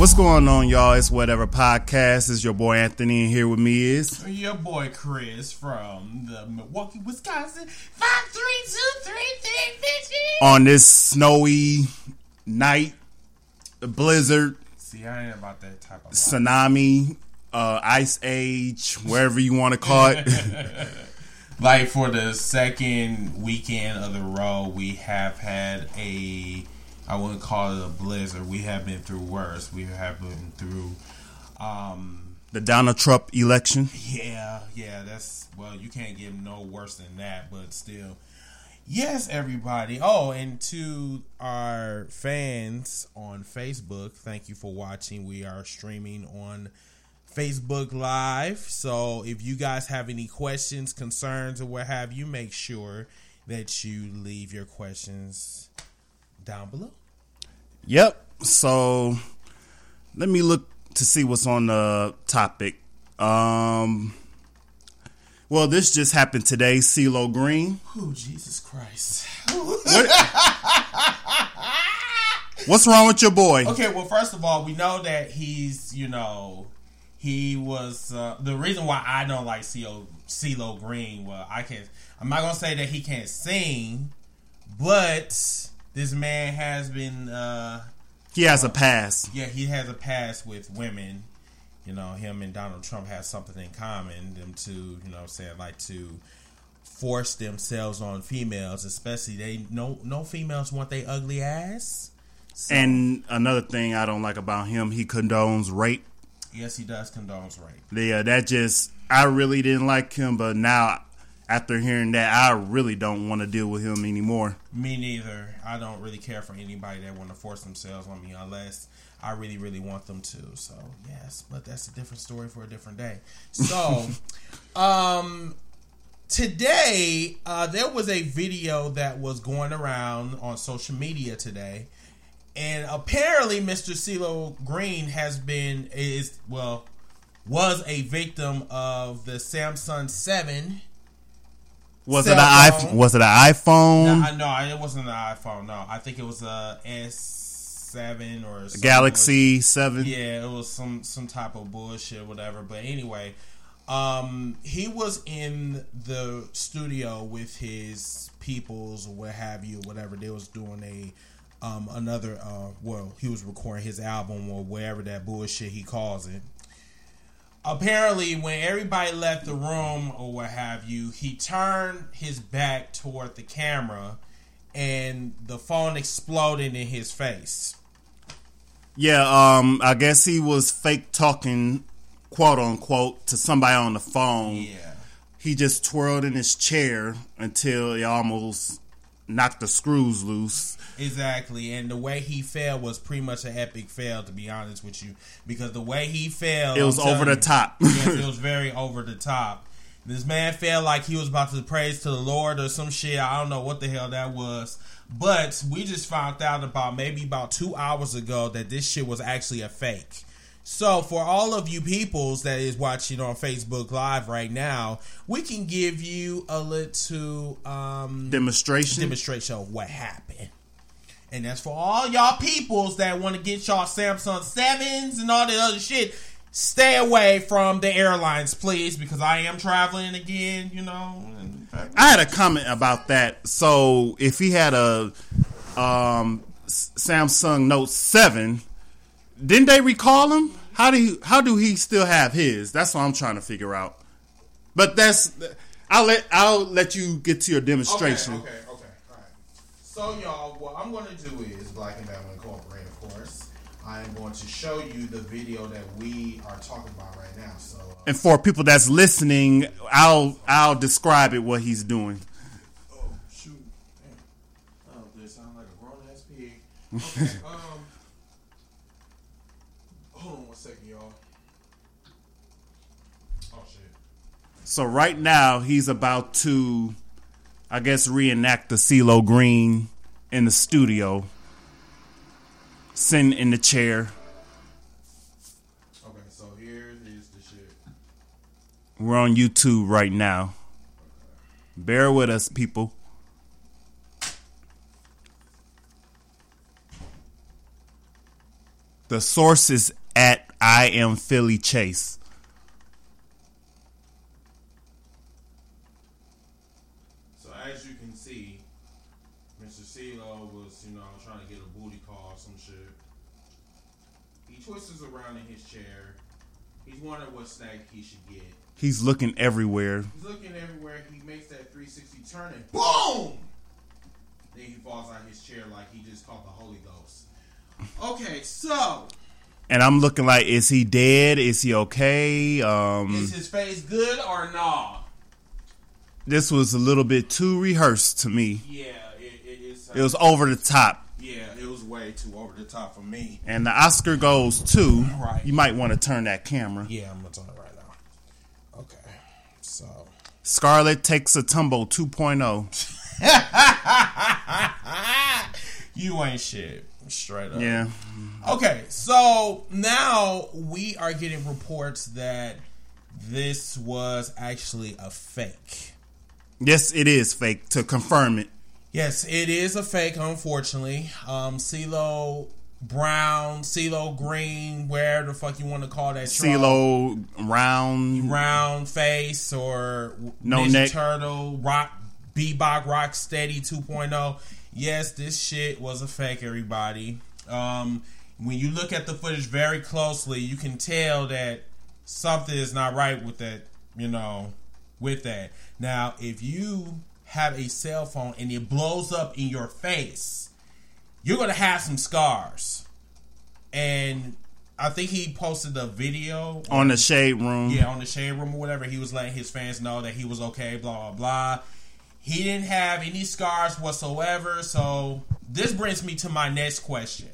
What's going on, y'all? It's Whatever Podcast. It's your boy Anthony, and here with me is Your boy Chris from the Milwaukee, Wisconsin. Five three two three three bitches. on this snowy night, blizzard, See, I ain't about that type of tsunami, uh, ice age, wherever you want to call it. Like for the second weekend of the row, we have had a. I wouldn't call it a blizzard. We have been through worse. We have been through. Um, the Donald Trump election. Yeah, yeah, that's well, you can't get no worse than that, but still. Yes, everybody. Oh, and to our fans on Facebook, thank you for watching. We are streaming on Facebook Live. So if you guys have any questions, concerns, or what have you, make sure that you leave your questions down below. Yep. So let me look to see what's on the topic. Um. Well, this just happened today. CeeLo Green. Oh, Jesus Christ. What's wrong with your boy? Okay, well, first of all, we know that he's, you know, he was uh, the reason why I don't like CeeLo, CeeLo Green. Well, I can't. I'm not gonna say that he can't sing, but this man has been, uh, He has a pass. yeah, he has a past with women. You know, him and Donald Trump have something in common. Them two, you know, what I'm saying like to force themselves on females, especially they no no females want they ugly ass. So, And another thing I don't like about him, he condones rape. yes, he does condones rape. Yeah, that just I really didn't like him, but now after hearing that, I really don't want to deal with him anymore. Me neither. I don't really care for anybody that want to force themselves on me unless I really, really want them to. So yes, but that's a different story for a different day. So, um, today uh, there was a video that was going around on social media today, and apparently Mr. CeeLo Green has been is well was a victim of the Samsung Seven. Was Cell it an iPhone? Was it an iPhone? No, I, no, it wasn't an iPhone. No, I think it was a S seven or something. Galaxy Seven. Yeah, it was some some type of bullshit, whatever. But anyway, um, he was in the studio with his peoples or what have you, whatever. They was doing a um another uh well, he was recording his album or whatever that bullshit he calls it apparently when everybody left the room or what have you he turned his back toward the camera and the phone exploded in his face Yeah, um, I guess he was fake talking, quote unquote, to somebody on the phone. yeah He just twirled in his chair until he almost knocked the screws loose. Exactly and the way he fell was pretty much an epic fail to be honest with you because the way he fell It was I'm over the top. yes, it was very over the top this man felt like he was about to praise to the Lord or some shit. I don't know what the hell that was. But we just found out about maybe about two hours ago that this shit was actually a fake. So for all of you peoples that is watching on Facebook Live right now, we can give you a little um, Demonstration. demonstration of what happened. And that's for all y'all peoples that want to get y'all Samsung 7s and all that other shit. Stay away from the airlines, please, because I am traveling again, you know. I had a comment about that. So if he had a um, Samsung Note Seven, didn't they recall him? How do he, how do he still have his? That's what I'm trying to figure out. But that's I'll let I'll let you get to your demonstration. Okay, okay, okay. All right. So, y'all, what I'm going to do is Black and Bama Incorporated, of course. I am going to show you the video that we are talking about right now. So, uh, And for people that's listening, I'll I'll describe it what he's doing. oh shoot, damn. Oh, this sounds like a grown ass pig. Okay, um, hold on one second, y'all. Oh shit. So right now he's about to, I guess, reenact the CeeLo Green in the studio, sitting in the chair. Okay, so here is the shit. We're on YouTube right now. Bear with us, people. The source is at I am Philly Chase. So as you can see, Mr. CeeLo was, you know, trying to get a booty call or some shit. He twists around in his chair. He's wondering what snack he should get. He's looking everywhere. He's looking everywhere. He makes that 360 turn and boom! Then he falls out of his chair like he just caught the Holy Ghost. Okay, so And I'm looking like, is he dead? Is he okay? Um, is his face good or nah? this was a little bit too rehearsed to me. Yeah, it, it is. It was over the top. Yeah, it was way too over the top for me. And the Oscar goes to. Right. You might want to turn that camera. Yeah, I'm gonna turn it right now. Okay, so Scarlett takes a tumble oh. 2.0. you ain't shit. Straight up. Yeah. Okay, so now we are getting reports that this was actually a fake. Yes, it is fake to confirm it. Yes, it is a fake, unfortunately. Um, CeeLo Brown, CeeLo Green, where the fuck you want to call that? CeeLo round. round face or No Ninja neck. Turtle, Rock, Bebop, Rock Steady 2.0. Yes, this shit was a fake, everybody. Um, when you look at the footage very closely, you can tell that something is not right with that, you know, with that. Now, if you have a cell phone and it blows up in your face, you're going to have some scars. And I think he posted a video On the shade room. yeah, on the shade room or whatever, he was letting his fans know that he was okay, blah blah blah. He didn't have any scars whatsoever. So this brings me to my next question: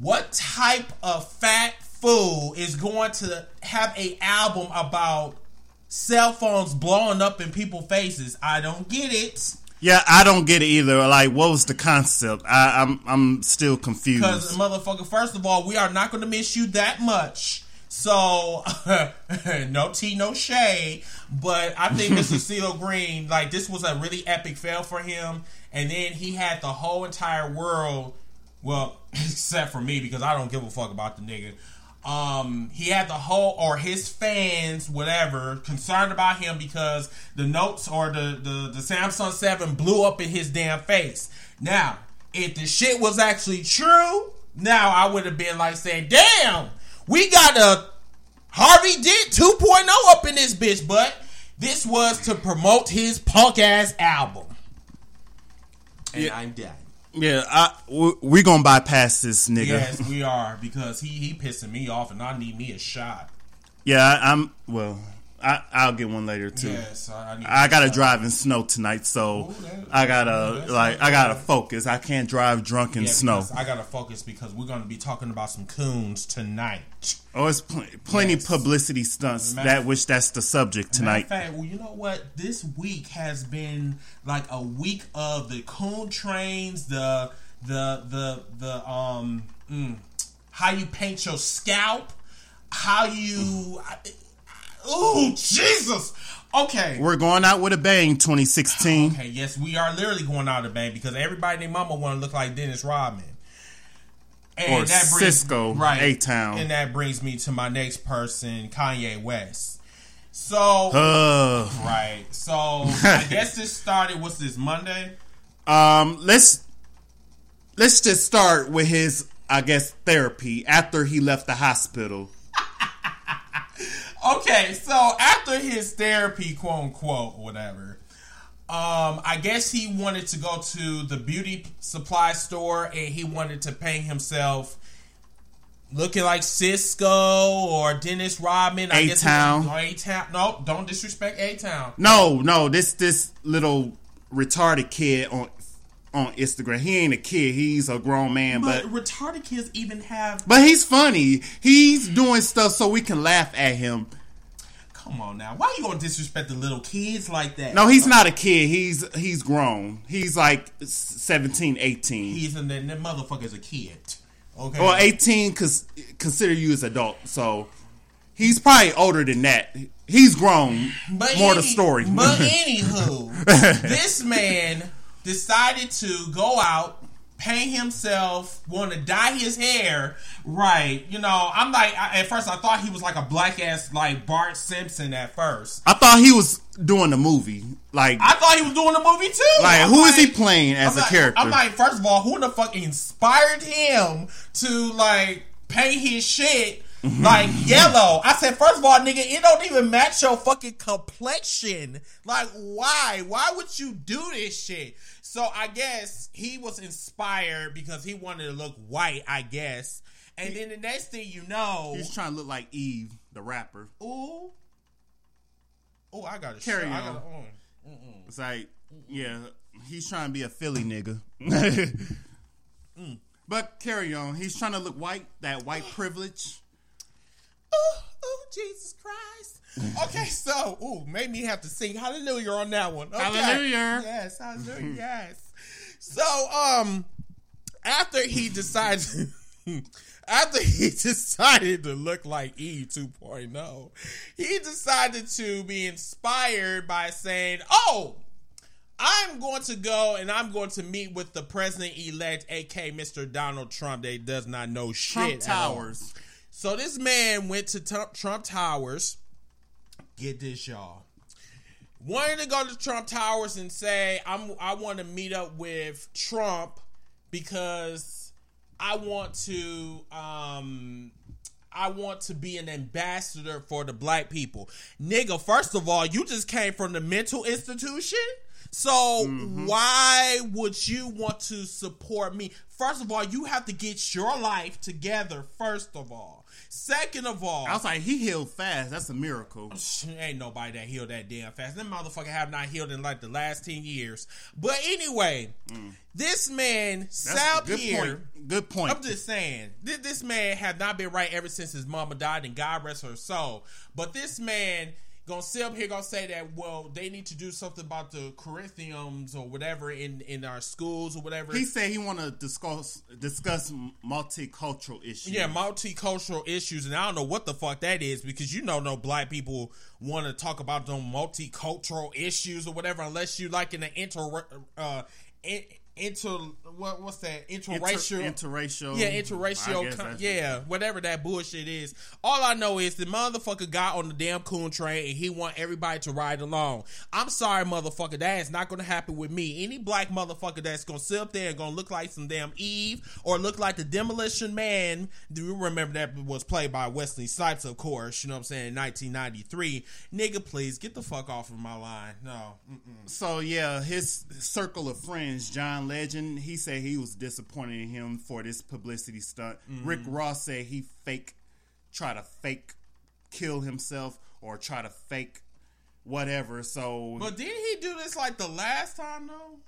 What type of fat fool is going to have a album about cell phones blowing up in people's faces? I don't get it. Yeah, I don't get it either. Like, what was the concept? I, I'm I'm still confused. Because motherfucker, first of all, we are not going to miss you that much. So no tea, no shade. But I think Mr. CeeLo Green, like this was a really epic fail for him. And then he had the whole entire world, well, except for me because I don't give a fuck about the nigga. Um, he had the whole or his fans, whatever, concerned about him because the notes or the, the, the Samsung 7 blew up in his damn face. Now, if the shit was actually true, now I would have been like saying, damn, we got a Harvey Dent 2.0 up in this bitch, but this was to promote his punk ass album. And Yeah. I'm done. Yeah, I, we, we gonna bypass this nigga. Yes, we are because he he pissing me off, and I need me a shot. Yeah, I, I'm. Well, I I'll get one later too. Yes, I, I. I a gotta drive in snow tonight, so Ooh, that- I gotta like I gotta focus. I can't drive drunk in Yeah, snow. I gotta focus because we're gonna be talking about some coons tonight. Oh, it's pl- plenty Yes. publicity stunts. Matter- that which that's the subject tonight. Fact, well, you know what? This week has been like a week of the coon trains, the the the the um, mm, how you paint your scalp, how you. Oh Jesus! Okay. We're going out with a bang, 2016. Okay, yes, we are literally going out with a bang because everybody and their mama want to look like Dennis Rodman. Or Sisqó, A-Town. And that brings me to my next person, Kanye West. So, Uh, right. So, I guess this started, what's this, Monday? um, let's let's just start with his, I guess, therapy after he left the hospital. Okay, so after his therapy, quote unquote, whatever, um, I guess he wanted to go to the beauty supply store and he wanted to paint himself looking like Sisqó or Dennis Rodman. I guess he- A-Town. or A-Town. No, don't disrespect A-Town. No, no, this this little retarded kid on on Instagram. He ain't a kid. He's a grown man, But, but retarded kids even have. but he's funny. He's doing stuff so we can laugh at him. Come on now, why are you gonna disrespect the little kids like that? No, he's not a kid. He's he's grown. He's like 17, 18. he's in that, motherfucker's a kid. Okay, Well, 18 cause consider you as adult. So he's probably older than that. He's grown. But More the story. But anywho, this man decided to go out, paint himself, want to dye his hair, right? You know, I'm like, I, at first I thought he was like a black ass like Bart Simpson at first. I thought he was doing the movie. Like, I thought he was doing the movie too. like I'm who is he playing as I'm a like, character? I'm like, first of all, who the fuck inspired him to like paint his shit like yellow? I said, first of all, nigga, it don't even match your fucking complexion. Like, why? Why would you do this shit? So I guess he was inspired because he wanted to look white. I guess. And then the next thing you know, He's trying to look like Eve, the rapper. ooh, ooh, I got to Carry I on. gotta, mm. It's like, yeah, he's trying to be a Philly nigga. But carry on. He's trying to look white, that white privilege. Oh, oh, Jesus Christ. Okay, so, ooh, made me have to sing hallelujah on that one. Okay. Hallelujah. Yes, hallelujah, yes. So, um, after he decided, after he decided to look like Eve 2.0, he decided to be inspired by saying, oh, I'm going to go and I'm going to meet with the president elect, aka Mr. Donald Trump, that does not know shit. Trump. Towers. So this man went to Trump Towers. Get this, y'all. Wanted to go to Trump Towers and say, "I'm. I want to meet up with Trump because I want to. Um, I want to be an ambassador for the black people, nigga. First of all, you just came from the mental institution." So why would you want to support me? First of all, you have to get your life together. First of all, second of all, I was like, he healed fast. That's a miracle. Ain't nobody that healed that damn fast. Them motherfucker have not healed in like the last ten years. But anyway, this man sat good here. point. Good point. I'm just saying, this, this man have not been right ever since his mama died, and God rest her soul. But this man gonna sit up here gonna say that well they need to do something about the curriculums or whatever in in our schools or whatever. he said he want to discuss discuss multicultural issues. Yeah, multicultural issues, and I don't know what the fuck that is because you know no black people want to talk about them multicultural issues or whatever unless you like in the inter uh in, inter what what's that Inter- interracial interracial. yeah, interracial. that's- yeah, whatever that bullshit is. All I know is the motherfucker got on the damn coon train and he want everybody to ride along. I'm sorry, motherfucker, that is not going to happen with me. Any black motherfucker that's going to sit up there and going to look like some damn Eve or look like the Demolition Man. Do you remember that was played by Wesley Snipes, of course? You know what I'm saying? In 1993, nigga, please get the fuck off of my line. No. Mm-mm. So yeah, his circle of friends, John Legend, he said he was disappointed in him for this publicity stunt. Mm-hmm. Rick Ross said he fake, try to fake kill himself or try to fake whatever. So But didn't he do this like the last time though?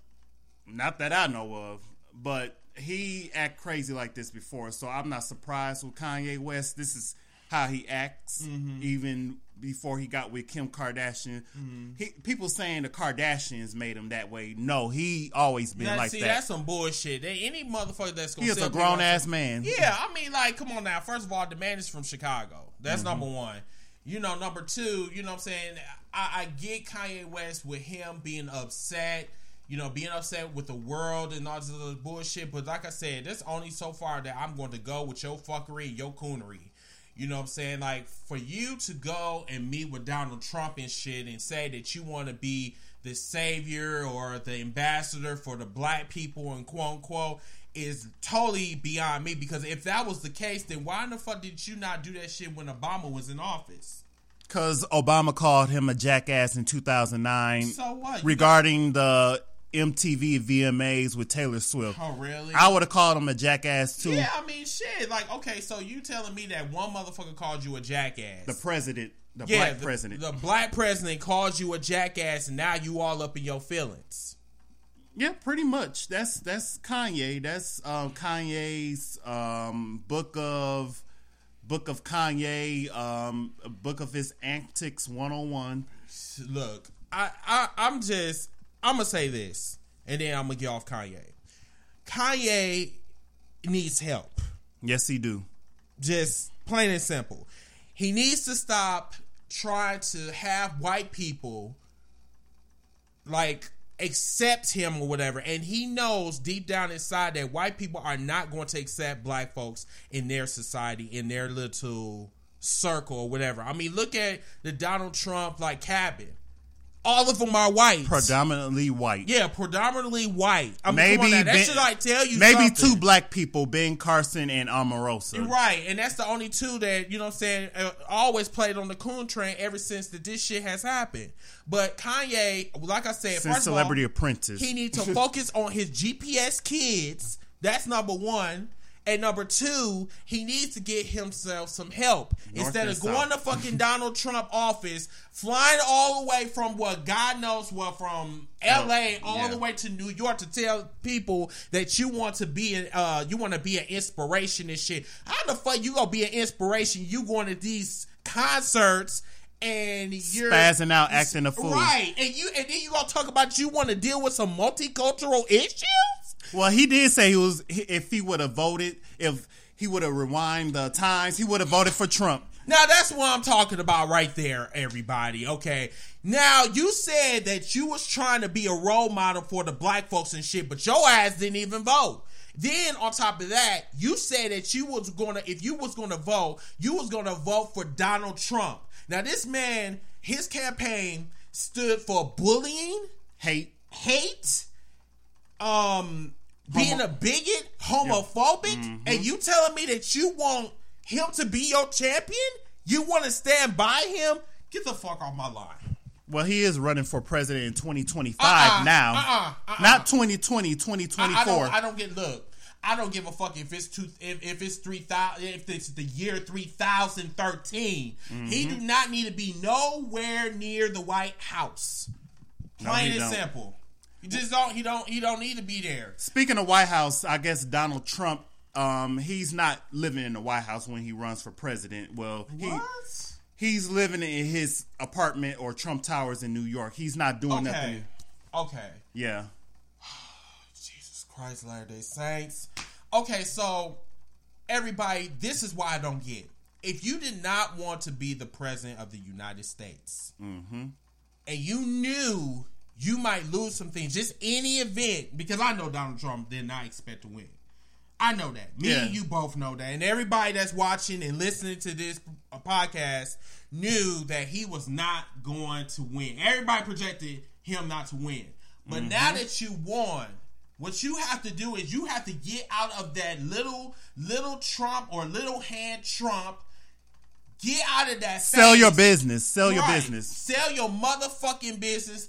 not that I know of, but he act crazy like this before. So I'm not surprised with Kanye West. This is how he acts, Mm-hmm. even before he got with Kim Kardashian. Mm-hmm. He, people saying the Kardashians made him that way. No, he always been Now, like see, that. that's some bullshit. They, any motherfucker that's gonna He a grown ass man. Yeah, I mean, like, come on now. First of all, the man is from Chicago. That's Mm-hmm. number one. You know, number two, you know what I'm saying? I, I get Kanye West with him being upset, you know, being upset with the world and all this other bullshit. But like I said, that's only so far that I'm going to go with your fuckery your coonery. You know what I'm saying? Like, for you to go and meet with Donald Trump and shit and say that you want to be the savior or the ambassador for the black people and quote unquote is totally beyond me because if that was the case, then why in the fuck did you not do that shit when Obama was in office? Because Obama called him a jackass in 2009 So what? Regarding the MTV VMAs with Taylor Swift. Oh, really? I would have called him a jackass too. yeah, I mean, shit. Like, okay, so you telling me that one motherfucker called you a jackass? The president, the yeah, black the, president. The black president calls you a jackass, and now you all up in your feelings. Yeah, pretty much. That's that's Kanye. That's um, Kanye's um, book of book of Kanye, um, book of his antics one on one. Look, I, I I'm just I'm gonna say this, and then I'm gonna get off Kanye. Kanye needs help. Yes, he do. Just plain and simple. He needs to stop trying to have white people like accept him or whatever. And he knows deep down inside that white people are not going to accept black folks in their society, in their little circle or whatever. I mean, look at the Donald Trump like cabin. All of them are white. Predominantly white. Yeah, predominantly white. I mean, maybe come on now, that Ben- should like tell you maybe something. two black people, Ben Carson and Omarosa. Right, and that's the only two that you know. what I'm saying uh, always played on the coon train ever since that this shit has happened. But Kanye, like I said, Since first Celebrity all, Apprentice. he needs to focus on his GPS kids. That's number one. And number two, he needs to get himself some help North instead of going south. to fucking Donald Trump office, flying all the way from what God knows what from L.A. all yeah. the way to New York to tell people that you want to be an uh you want to be an inspiration and shit. How the fuck you gonna be an inspiration? You going to these concerts and you're Spazzing out, acting a fool. Right, and you and then you gonna talk about you want to deal with some multicultural issues? Well, he did say he was if he would have voted, if he would have rewind the times, he would have voted for Trump. Now that's what I'm talking about right there, everybody. Okay. Now you said that you was trying to be a role model for the black folks and shit, but your ass didn't even vote. Then on top of that, you said that you was gonna if you was gonna vote, you was gonna vote for Donald Trump. Now this man, his campaign stood for bullying, Hate. hate, um, being Homo- a bigot, homophobic, and you telling me that you want him to be your champion? You want to stand by him? Get the fuck off my line. Well, he is running for president in 2025 Uh-uh, now. uh-uh, uh-uh. Not 2020, I, 2024. I don't. I don't get. Look, I don't give a fuck if it's two. If, if it's three thousand. If it's the year three thousand thirteen. He Mm-hmm. do not need to be nowhere near the White House. Plain he and don't. simple. He just don't. He don't. He don't need to be there. Speaking of White House, I guess Donald Trump, um, he's not living in the White House when he runs for president. Well, he What? he's living in his apartment or Trump Towers in New York. He's not doing Okay. nothing. Okay. Yeah. Jesus Christ, Latter Day Saints. Okay, so everybody, this is why I don't get. If you did not want to be the president of the United States, Mm-hmm. and you knew you might lose some things, just any event, because I know Donald Trump did not expect to win. I know that. Me Yeah. and you both know that. And everybody that's watching and listening to this podcast knew that he was not going to win. Everybody projected him not to win. But Mm-hmm. now that you won, what you have to do is you have to get out of that little little Trump or little hand Trump. Get out of that. Sell phase. your business. Sell your business. Sell your motherfucking business.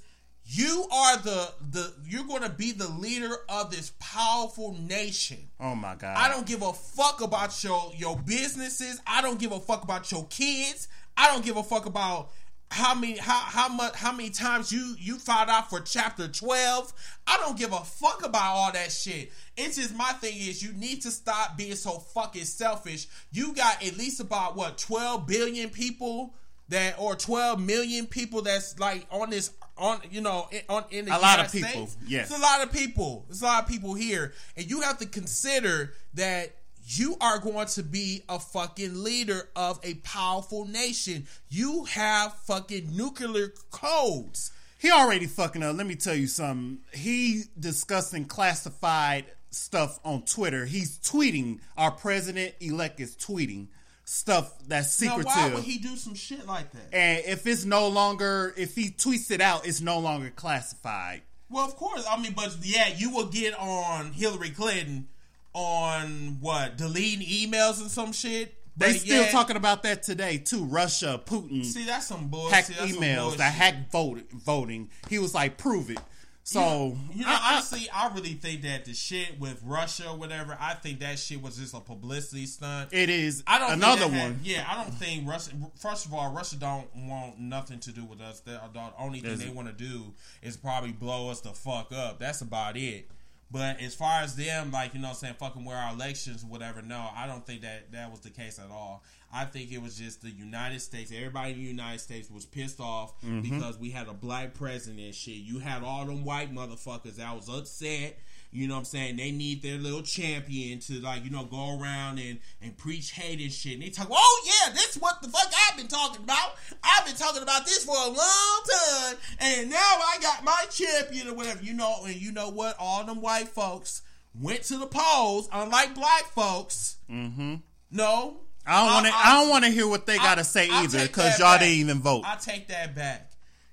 You are the the you're going to be the leader of this powerful nation. Oh my God. I don't give a fuck about your your businesses. I don't give a fuck about your kids. I don't give a fuck about how many how how much how many times you you filed out for chapter 12. I don't give a fuck about all that shit. It's just my thing is you need to stop being so fucking selfish. You got at least about what 12 billion people that or 12 million people that's like on this on you know on in the A lot of people, States. yes. It's a lot of people. There's a lot of people here, and you have to consider that you are going to be a fucking leader of a powerful nation. You have fucking nuclear codes. He already fucking up. Let me tell you something. He discussing classified stuff on Twitter. He's tweeting. Our president elect is tweeting stuff that's Now, secretive. why would he do some shit like that? and if it's no longer, if he tweets it out, it's no longer classified. Well, of course. I mean, but yeah, you will get on Hillary Clinton on what deleting emails and some shit. They still yet- talking about that today too. Russia, Putin, See, that's some bullshit. hacked That's emails, bullshit. that hacked vote, voting. He was like, prove it. So You know, I- honestly, I really think that the shit with Russia or whatever, I think that shit was just a publicity stunt. it is I don't another that had- one. yeah, I don't think Russia. First of all, Russia don't want nothing to do with us. The, the only thing they want to do is probably blow us the fuck up. That's about it. But as far as them, like you know, what I'm saying fucking where our elections, whatever. No, I don't think that that was the case at all. I think it was just the United States. Everybody in the United States was pissed off mm-hmm. because we had a black president. and Shit, you had all them white motherfuckers that was upset You know what I'm saying? They need their little champion to like, you know, go around and, and preach hate and shit. And they talk, oh yeah, this what the fuck I've been talking about. I've been talking about this for a long time. And now I got my champion or whatever. You know, and you know what? All them white folks went to the polls, unlike black folks. Mm-hmm. No. I don't want to. I, don't want to hear what they got to say I either because y'all back. didn't even vote. I take that back.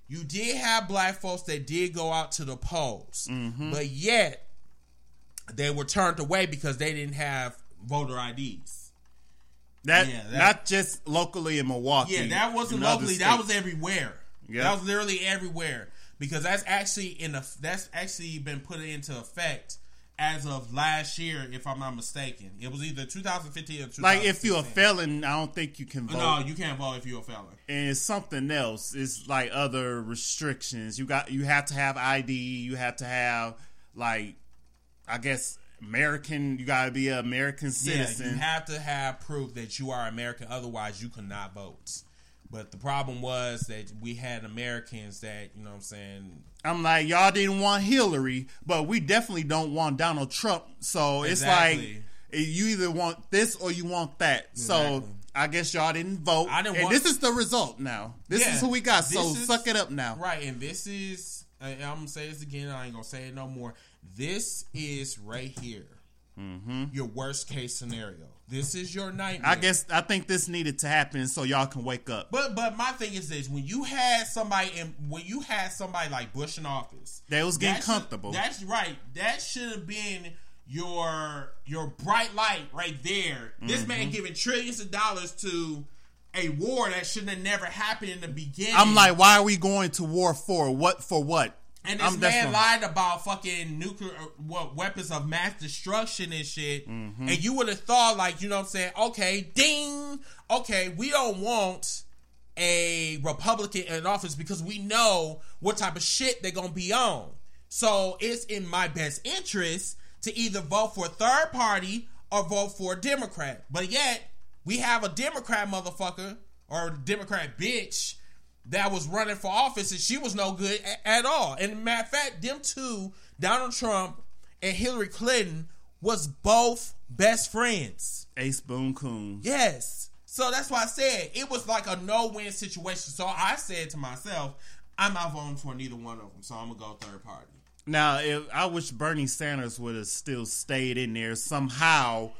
You did have black folks that did go out to the polls, Mm-hmm. but yet they were turned away because they didn't have voter IDs. That, Yeah, that- not just locally in Milwaukee. Yeah, that wasn't locally. That was everywhere. Yeah. That was literally everywhere because that's actually in a that's actually been put into effect as of last year, if I'm not mistaken. It was either 2015 or 2016. like if you're a felon, I don't think you can vote. No, you can't vote if you're a felon. and it's something else. It's like other restrictions. You got you have to have ID. You have to have like I guess American. You got to be an American citizen. Yeah, you have to have proof that you are American. Otherwise, you cannot vote. But the problem was that we had Americans that you know what I'm saying. I'm like y'all didn't want Hillary, but we definitely don't want Donald Trump. So it's Exactly. like you either want this or you want that. So I guess y'all didn't vote. I didn't and want- this is the result now. This Yeah, is who we got. So is- suck it up now. Right, and this is I'm gonna say this again. I ain't gonna say it no more. This is right here. Your worst case scenario. This is your nightmare. Mm-hmm. I guess I think this needed to happen so y'all can wake up. But but my thing is this: when you had somebody and when you had somebody like Bush in office, They was getting that should- comfortable. that's right. That should have been your your bright light right there. This Mm-hmm. man giving trillions of dollars to a war that shouldn't have never happened in the beginning. I'm like, why are we going to war for? What for? What? And this I'm- man lied about fucking nuclear uh, what weapons of mass destruction and shit. Mm-hmm. And you would have thought like, you know what I'm saying? Okay, ding. Okay, we don't want a Republican in office because we know what type of shit they're going to be on. So it's in my best interest to either vote for a third party or vote for a Democrat. But yet, we have a Democrat motherfucker or a Democrat bitch that was running for office and she was no good a- at all. And matter of fact, them two, Donald Trump and Hillary Clinton, was both best friends. Ace Boone Coon. Yes. So that's why I said it was like a no-win situation. So I said to myself, I'm not voting for neither one of them. So I'm gonna go third party. Now, if I wish Bernie Sanders would have still stayed in there somehow,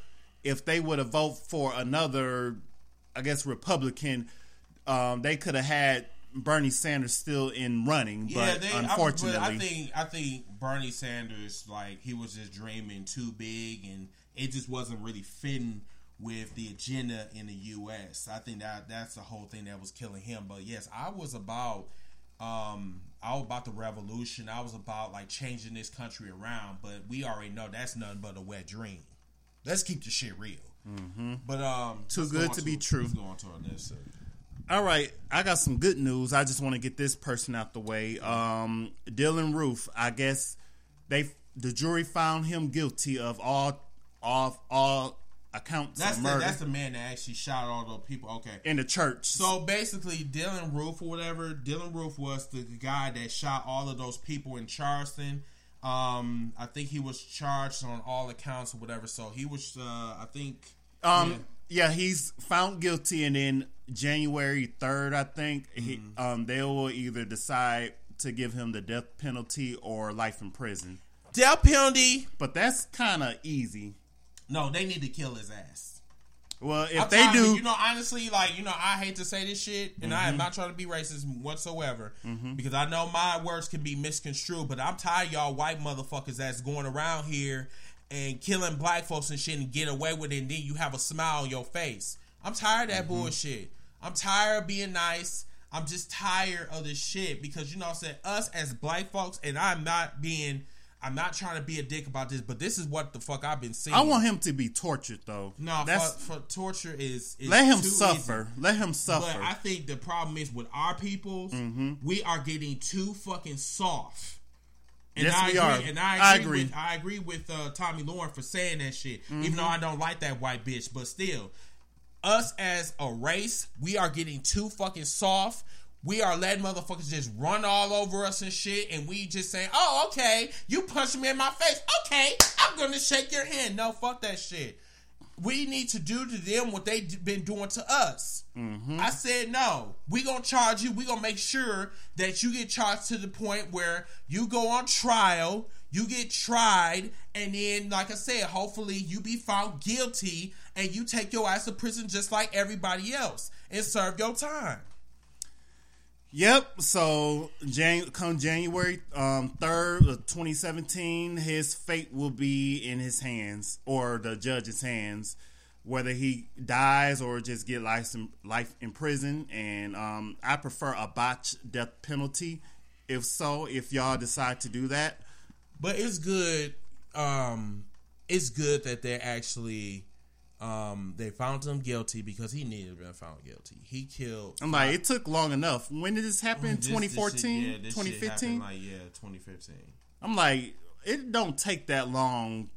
if they would have voted for another, I guess Republican, um, they could have had Bernie Sanders still in running. But they, I- unfortunately, but I, think I think Bernie Sanders like he was just dreaming too big, and it just wasn't really fitting with the agenda in the U.S. I think that that's the whole thing that was killing him. But yes, I was about um I was about the revolution. I was about like changing this country around. But we already know that's nothing but a wet dream. Let's keep the shit real. Mm-hmm. But um, Too good go on to be true. Let's go on to our next. All right, I got some good news. I just want to get this person out the way. Um, Dylann Roof, I guess they the jury found him guilty of all all all accounts That's of the, murder that's the man that actually shot all those people. Okay. in the church. So basically, Dylann Roof or whatever, Dylann Roof was the guy that shot all of those people in Charleston. Um, I think he was charged on all accounts or whatever. So he was, uh, I think, Um, yeah. he's found guilty, and then January third, I think, Mm-hmm. um, they will either decide to give him the death penalty or life in prison. death penalty. But that's kind of easy. No, they need to kill his ass. Well, if I'm they do, you know, honestly, like you know, I hate to say this shit, and I am not trying to be racist whatsoever, because I know my words can be misconstrued. But I'm tired of y'all white motherfuckers that's going around here and killing black folks and shit and get away with it, and then you have a smile on your face. I'm tired of that bullshit. I'm tired of being nice. I'm just tired of this shit because you know what I'm saying us as black folks, and I'm not being. I'm not trying to be a dick about this, but this is what the fuck I've been seeing. I want him to be tortured though. no, that's for, for torture is, is let him suffer. easy. Let him But suffer. I think the problem is with our peoples, Mm-hmm. we are getting too fucking soft. And Yes, I we agree, are. And I I agree. agree. With, I agree with uh, Tomi Lahren for saying that shit. Mm-hmm. Even though I don't like that white bitch, but still, us as a race, we are getting too fucking soft. we are letting motherfuckers just run all over us and shit, and we just saying, "Oh, okay, you punched me in my face. Okay, I'm gonna shake your hand." No, fuck that shit. We need to do to them what they've been doing to us. Mm-hmm. I said no. We gonna charge you. We gonna make sure that you get charged to the point where you go on trial, you get tried, and then, like I said, hopefully you be found guilty and you take your ass to prison just like everybody else and serve your time. Yep. So Jan- come January um, 3rd of 2017, his fate will be in his hands or the judge's hands, whether he dies or just get life in, life in prison. And um, I prefer a botched death penalty. If so, if y'all decide to do that, But it's good. Um, it's good that they're actually. Um, they found him guilty because he needed to be found guilty. He killed. I'm like, it took long enough. When did this happen? This- this shit- 2014, yeah, 2015. happened Like yeah, 2015. I'm like, it don't take that long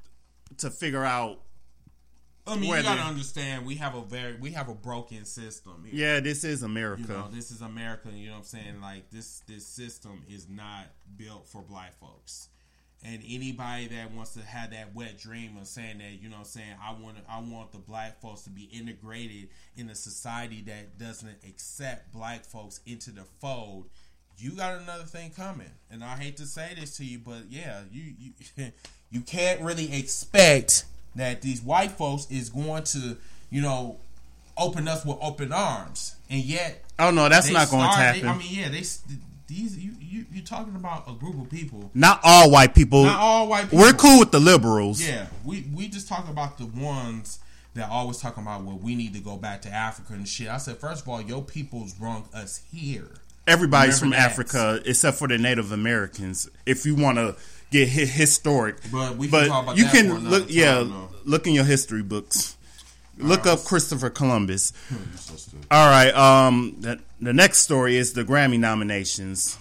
to figure out. I mean, Whether- you gotta understand. We have a very we have a broken system. Yeah, this is America. You know, this is America. You know what I'm saying? Like this, this system is not built for black folks. And anybody that wants to have that wet dream of saying that, you know what I'm saying, I want I want the black folks to be integrated in a society that doesn't accept black folks into the fold. You got another thing coming. And I hate to say this to you, but yeah, you you you can't really expect that these white folks is going to, you know, open us with open arms. And yet oh no, that's not going to happen. I mean, yeah, they these you you you talking about a group of people, not all white people. not all white people. We're cool with the liberals. Yeah, we we just talk about the ones that always talking about well, we need to go back to Africa and shit. I said, first of all, your people's wrong us here. Everybody's from that. Africa except for the Native Americans. If you want to get hi- historic, But we can talk about you can look. time, yeah, though. look in your history books. Look up Christopher Columbus. You're so stupid. All right. Um, the, the next story is the Grammy nominations.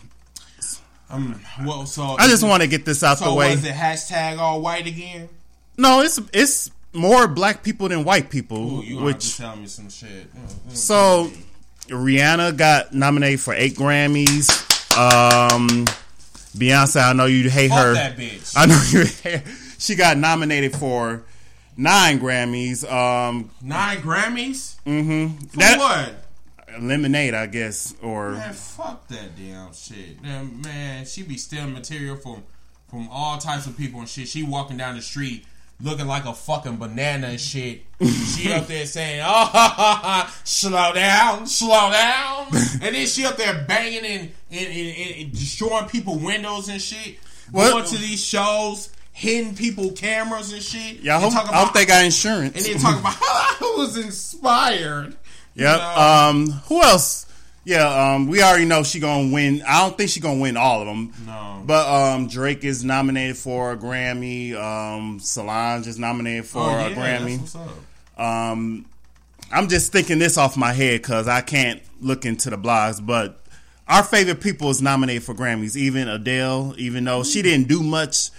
Um, well, so I just want to get this out So the way. was it hashtag all white again? No, it's it's more black people than white people. Ooh, you gonna have which to tell me some shit. So Rihanna got nominated for eight Grammys. Um, Beyonce, I know you hate Fuck her. I know you. hate- She got nominated for nine Grammys. Um, Nine Grammys Mm-hmm. for That what? Lemonade, I guess, or Man, fuck that damn shit. Man, man, she be stealing material from from all types of people and shit. She walking down the street looking like a fucking banana and shit. she up there saying, "Oh, ha, ha, ha, slow down, slow down," and then she up there banging and and, and, and destroying people windows and shit. What? Going to these shows, hitting people cameras and shit. yeah, I hope, talking I hope they got insurance. and then talk about how I was inspired. You Yep. know? Um, who else? Yeah. Um, we already know she gonna win. I don't think she gonna win all of them. No. But um, Drake is nominated for a Grammy. Um, Solange is nominated for Oh, a Grammy. that's what's up. Um, I'm just thinking this off my head because I can't look into the blogs. But our favorite people is nominated for Grammys. Even Adele, even though she didn't do much.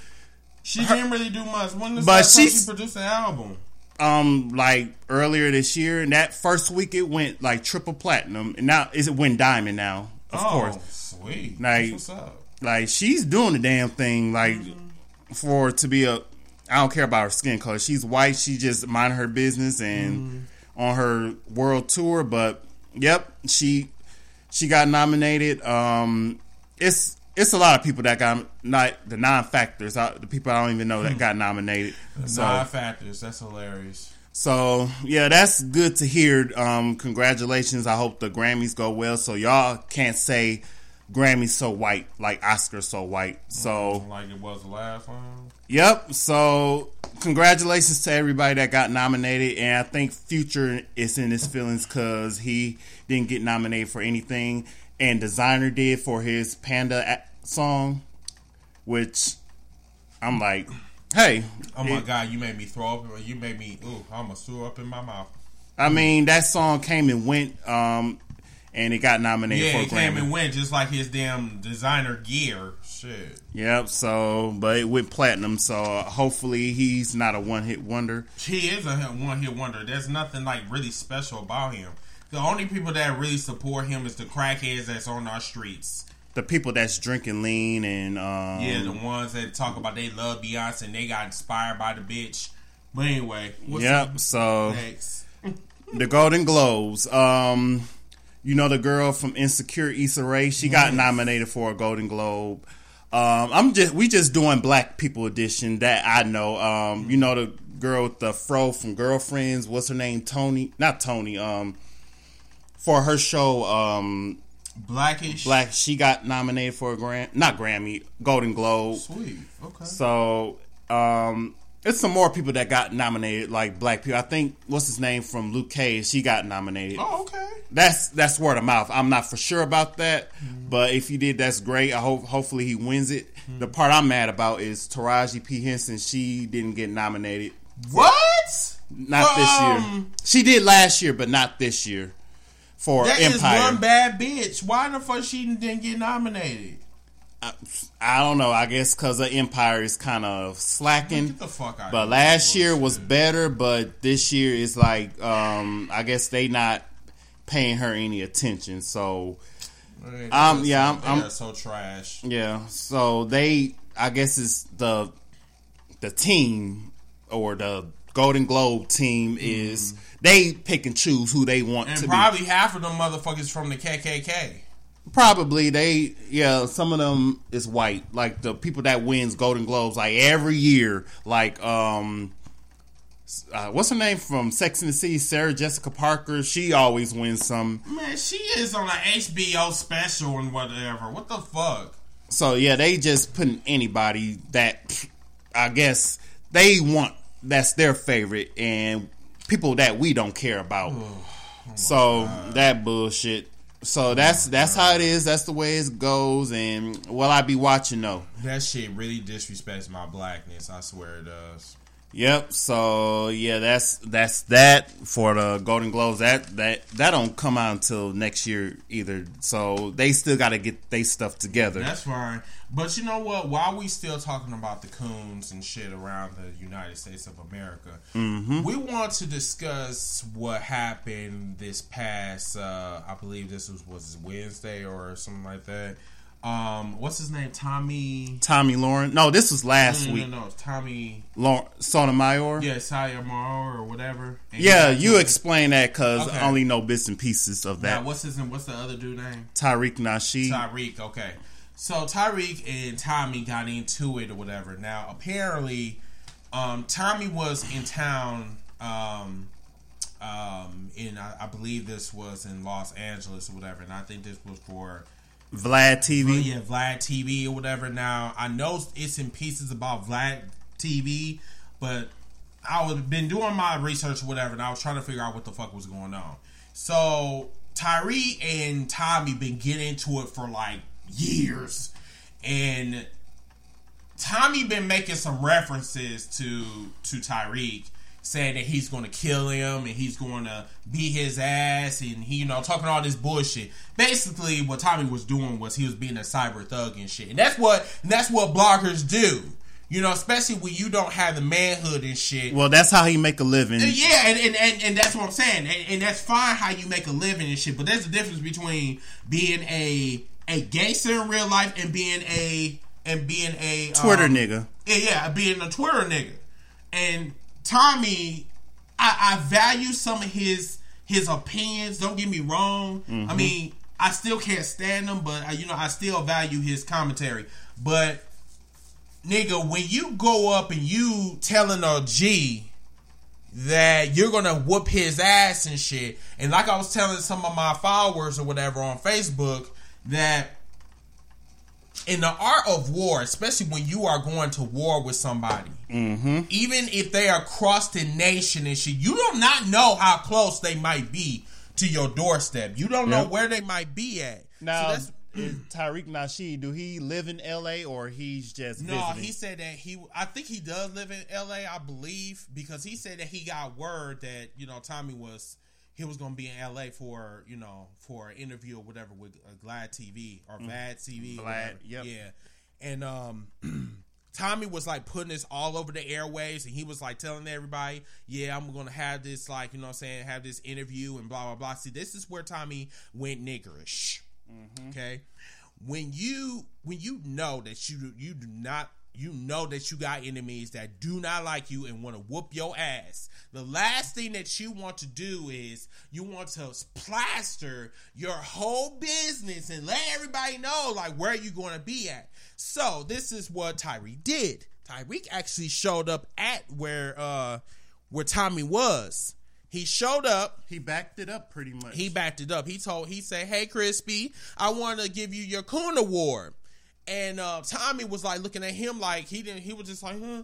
She didn't really do much. When the But she produced an album? Um, like earlier this year, and that first week it went like triple platinum, and now is it went diamond now? Of oh, course, sweet. Like- That's what's up? like she's doing the damn thing like for to be a I don't care about her skin color. She's white, she just mind her business and on her world tour, but yep, she she got nominated. Um it's it's a lot of people that got not the non factors, uh, the people I don't even know that hmm. got nominated. So Nine factors. That's hilarious. so yeah, that's good to hear. Um, congratulations. I hope the Grammys go well. So y'all can't say Grammys so white like Oscars so white. Mm, so Like it was the last one. yep. So congratulations to everybody that got nominated, and I think Future is in his feelings because he didn't get nominated for anything, and Desiigner did for his Panda song, which I'm like, hey, Oh my it- god, you made me throw up. You made me. Ooh, I almost threw up in my mouth. I mean, that song came and went, um, and it got nominated Yeah, for a it came Grammy. and went just like his damn designer gear. Shit. Yep. So, but it went platinum. So uh, hopefully he's not a one hit wonder. He is a one hit wonder. There's nothing like really special about him. The only people that really support him is the crackheads that's on our streets. The people that's drinking lean and um, Yeah, the ones that talk about they love Beyonce and they got inspired by the bitch. But anyway, what's yep. up So next? the Golden Globes. Um, you know the girl from Insecure, Issa Rae. She got nominated for a Golden Globe. Um, I'm just we just doing Black People edition that I know. Um, you know the girl with the fro from Girlfriends. What's her name? Tony, not Tony. Um, for her show, um, Blackish. Black. She got nominated for a Gram, not Grammy, Golden Globe. Sweet. Okay. So um, it's some more people that got nominated, like black people. I think what's his name from Luke Cage. She got nominated. Oh, okay. That's that's word of mouth. I'm not for sure about that, but if he did, that's great. I hope hopefully he wins it. The part I'm mad about is Taraji P Henson. She didn't get nominated. What? Not this year. Um, She did last year, but not this year for That is Empire. one bad bitch. Why the fuck she didn't get nominated? I don't know. I guess because the Empire is kind of slacking. Get the fuck out. But last year was better, but this year is like um I guess they not paying her any attention. So Um, yeah, I'm- I'm- so trash. yeah, so they I guess it's the the team or the Golden Globe team is they pick and choose who they want And to probably half of them motherfuckers from the KKK. Probably they yeah, some of them is white. Like the people that wins Golden Globes like every year like um uh, what's her name from Sex and the City? Sarah Jessica Parker. She always wins some. Man, she is on an HBO special and whatever. What the fuck? So yeah, they just putting anybody that I guess they want. That's their favorite, and people that we don't care about. Oh so that bullshit. So that's that's how it is. That's the way it goes. And will I be watching though? That shit really disrespects my blackness. I swear it does. Yep. So yeah, that's that's that for the Golden Globes. That that that don't come out until next year either. So they still got to get they stuff together. That's fine. But you know what? While we still talking about the coons and shit around the United States of America, Mm-hmm. we want to discuss what happened this past. Uh, I believe this was was Wednesday or something like that. Um, what's his name? Tommy. Tomi Lahren. No, this was last No, no, week. no, Tommy. Lauren, Sotomayor. Yeah, Sayamaro or whatever. And Yeah, you explain that because Okay. I only know bits and pieces of Now, that. what's his name? What's the other dude name? Tariq Nasheed. Tariq, okay. So Tariq and Tommy got into it or whatever. Now, apparently, um, Tommy was in town, um, um, in I, I believe this was in Los Angeles or whatever, and I think this was for Vlad TV. oh, yeah Vlad TV or whatever. Now, I know it's in pieces about Vlad TV, but I was been doing my research whatever, and I was trying to figure out what the fuck was going on. So Tyree and Tommy been getting into it for like years, and Tommy been making some references to to Tariq, saying that he's going to kill him and he's going to beat his ass, and he you know talking all this bullshit. Basically, what Tommy was doing was he was being a cyber thug and shit, and that's what and that's what bloggers do. You know, especially when you don't have the manhood and shit. Well, that's how he make a living. Yeah, and, and, and, and that's what I'm saying. And, and that's fine how you make a living and shit. But there's a difference between being a a gangster in real life and being a and being a Twitter um, nigga. Yeah, yeah, being a Twitter nigga. And Tommy, I, I value some of his his opinions. Don't get me wrong. I mm-hmm. mean, I still can't stand him, but I, you know, I still value his commentary. But nigga, when you go up and you telling a G that you're gonna whoop his ass and shit, and like I was telling some of my followers or whatever on Facebook that in the art of war, especially when you are going to war with somebody, mm-hmm. even if they are across the nation and shit, you do not know how close they might be to your doorstep. You don't know where they might be at. Now, so that's, is Tariq Nasheed, do he live in L.A. or he's just No, visiting? he said that he. I think he does live in L.A. I believe because he said that he got word that you know Tommy was he was going to be in L.A. for you know for an interview or whatever with uh, Glad TV or Vlad TV. or Vlad, yep. Yeah, and um, Tommy was like putting this all over the airwaves and he was like telling everybody, yeah, I'm going to have this, like, you know what I'm saying, have this interview and blah, blah, blah. See, this is where Tommy went niggerish. Okay. When you, when you know that you, you do not, you know that you got enemies that do not like you and want to whoop your ass. The last thing that you want to do is you want to plaster your whole business and let everybody know like where you going to be at. So this is what Tyree did. Tariq actually showed up at where uh where Tommy was. He showed up. He backed it up pretty much. He backed it up. He told he said, "Hey, Crispy, I want to give you your Coon Award." And uh, Tommy was like looking at him like he didn't. He was just like, "Huh."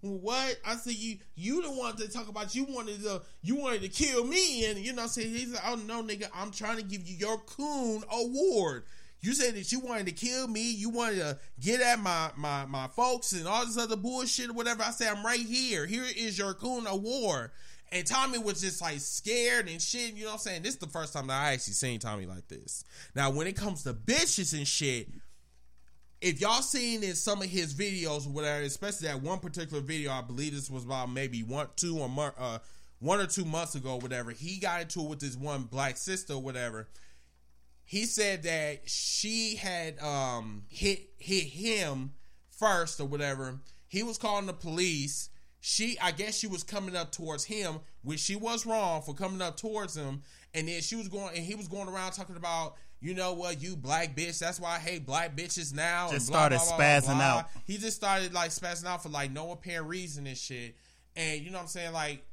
What I said, you you the one to talk about. You wanted to you wanted to kill me, and you know, I'm saying he's like, oh no, nigga, I'm trying to give you your coon award. You said that you wanted to kill me. You wanted to get at my my my folks and all this other bullshit or whatever. I said I'm right here. Here is your coon award. And Tommy was just like scared and shit. You know what I'm saying? This is the first time that I actually seen Tommy like this. Now, when it comes to bitches and shit, if y'all seen in some of his videos whatever, especially that one particular video, I believe this was about maybe one, two or more, uh, one or two months ago, whatever. He got into it with this one black sister, whatever. He said that she had um hit hit him first or whatever. He was calling the police. She, I guess, she was coming up towards him, which she was wrong for coming up towards him. And then she was going, and he was going around talking about, you know what, you black bitch. That's why I hate black bitches now. Just blah, started blah, blah, spazzing out. He just started like spazzing out for like no apparent reason and shit. And you know what I'm saying? Like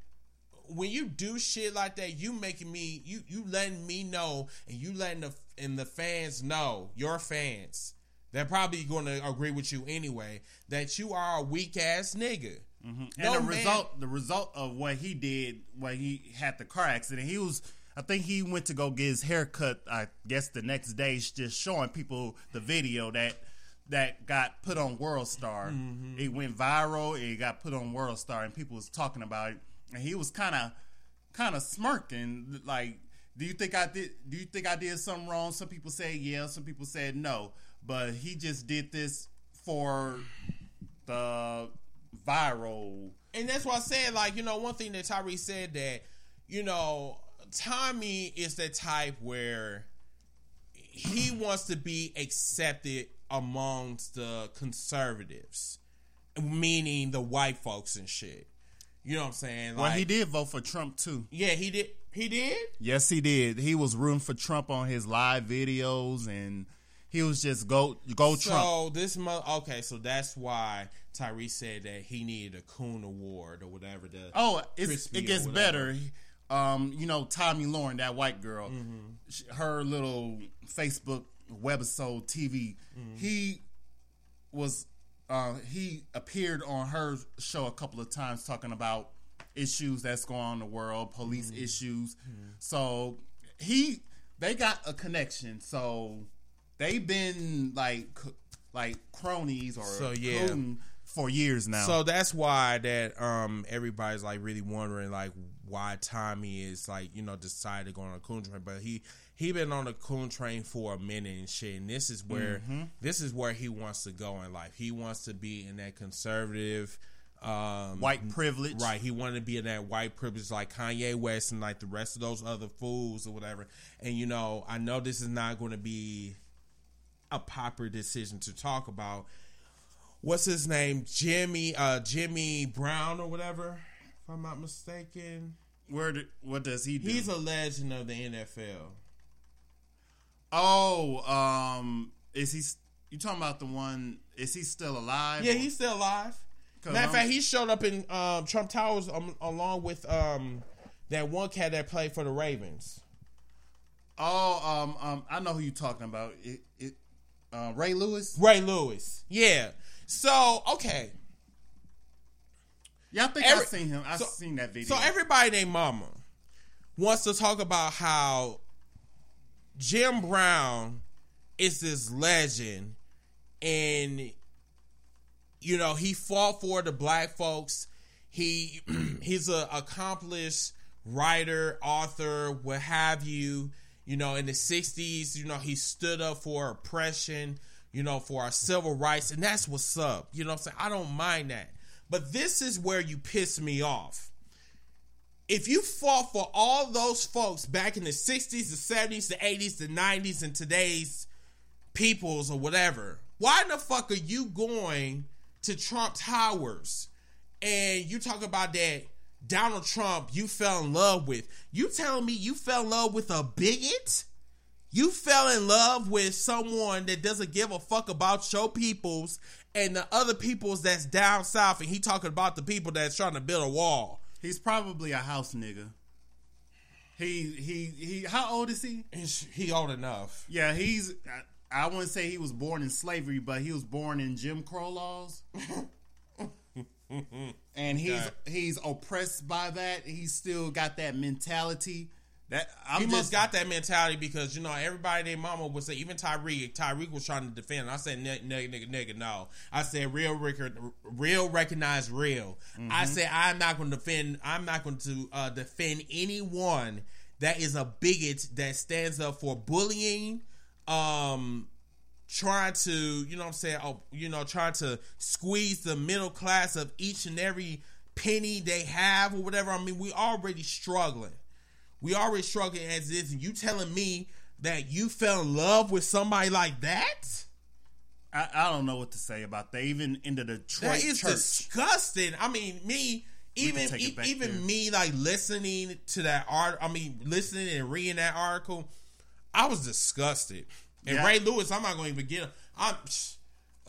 when you do shit like that, you making me you you letting me know and you letting the and the fans know, your fans, they're probably going to agree with you anyway that you are a weak ass nigga. Mm-hmm. and No the man- result, the result of what he did when he had the car accident, he was. I think he went to go get his haircut. I guess the next day, just showing people the video that that got put on World Star. Mm-hmm. It went viral. It got put on World Star, and people was talking about it. And he was kind of, kind of smirking, like, "Do you think I did? Do you think I did something wrong?" Some people say yeah. Some people said no. But he just did this for the viral. And that's why I said, like, you know, one thing that Tyree said that, you know, Tommy is the type where he wants to be accepted amongst the conservatives, meaning the white folks and shit. You know what I'm saying? Well, he did vote for Trump too. Yeah, he did. He did. Yes, he did. He was rooting for Trump on his live videos, and he was just go go Trump. So this month, okay, so that's why Tyree said that he needed a Coon Award or whatever. The Oh, it's, it gets better. Um, you know, Tomi Lahren, that white girl, Mm-hmm. sh her little Facebook webisode TV. Mm-hmm. He was uh, he appeared on her show a couple of times talking about issues that's going on in the world, police Mm-hmm. issues. So he they got a connection. So they've been like like cronies or So, yeah. for years now. So that's why that um everybody's like really wondering like why Tommy is like you know decided to go on a coon train, but he he been on a coon train for a minute and shit, and this is where Mm-hmm. this is where he wants to go in life. He wants to be in that conservative. Um, white privilege, Right, he wanted to be in that white privilege like Kanye West and like the rest of those other fools or whatever. And you know, I know this is not going to be a popular decision to talk about. What's his name? Jimmy uh Jimmy Brown or whatever, if I'm not mistaken. Where did, what does he do? He's a legend of the NFL. oh, um, is he? You talking about the one? Is he still alive? Yeah, he's still alive. Matter of fact, he showed up in um, Trump Towers um, along with um, that one cat that played for the Ravens. Oh, um, um, I know who you're talking about. It, it, uh, Ray Lewis. Ray Lewis. Yeah. So okay. Yeah, I think Every- I've seen him. I've so- seen that video. So everybody named Mama wants to talk about how Jim Brown is this legend and you know he fought for the black folks he he's a accomplished writer author what have you you know in the 60s you know he stood up for oppression you know, for our civil rights, and that's what's up. You know what I'm saying? I don't mind that. But this is where you piss me off. If you fought for all those folks back in the 60s, the 70s, the 80s, the 90s, and today's peoples or whatever, why in the fuck are you going to Trump Towers and you talk about that Donald Trump you fell in love with? You telling me you fell in love with a bigot? You fell in love with someone that doesn't give a fuck about your peoples and the other peoples that's down south, and he talking about the people that's trying to build a wall. He's probably a house nigga. He he he. How old is he? He's, he old enough. Yeah, he's. I, I wouldn't say he was born in slavery, but he was born in Jim Crow laws. and he's he's oppressed by that. He's still got that mentality. That I'm he just must got that mentality because you know everybody their mama would say even Tariq Tariq was trying to defend. I said nigga nigga nigga no. I said real record real recognize real. I said I'm not going to defend. I'm not going to uh, defend anyone that is a bigot that stands up for bullying. Um, trying to, you know what I'm saying, oh, you know, trying to squeeze the middle class of each and every penny they have or whatever. I mean, we already struggling. We already struggling as is, and you telling me that you fell in love with somebody like that? I, I don't know what to say about that. Even in the Detroit That is church, disgusting. I mean, me even e- even there. me like listening to that art. I mean, listening and reading that article, I was disgusted. And Yeah. Ray Lewis, I'm not going to even get. him. I'm.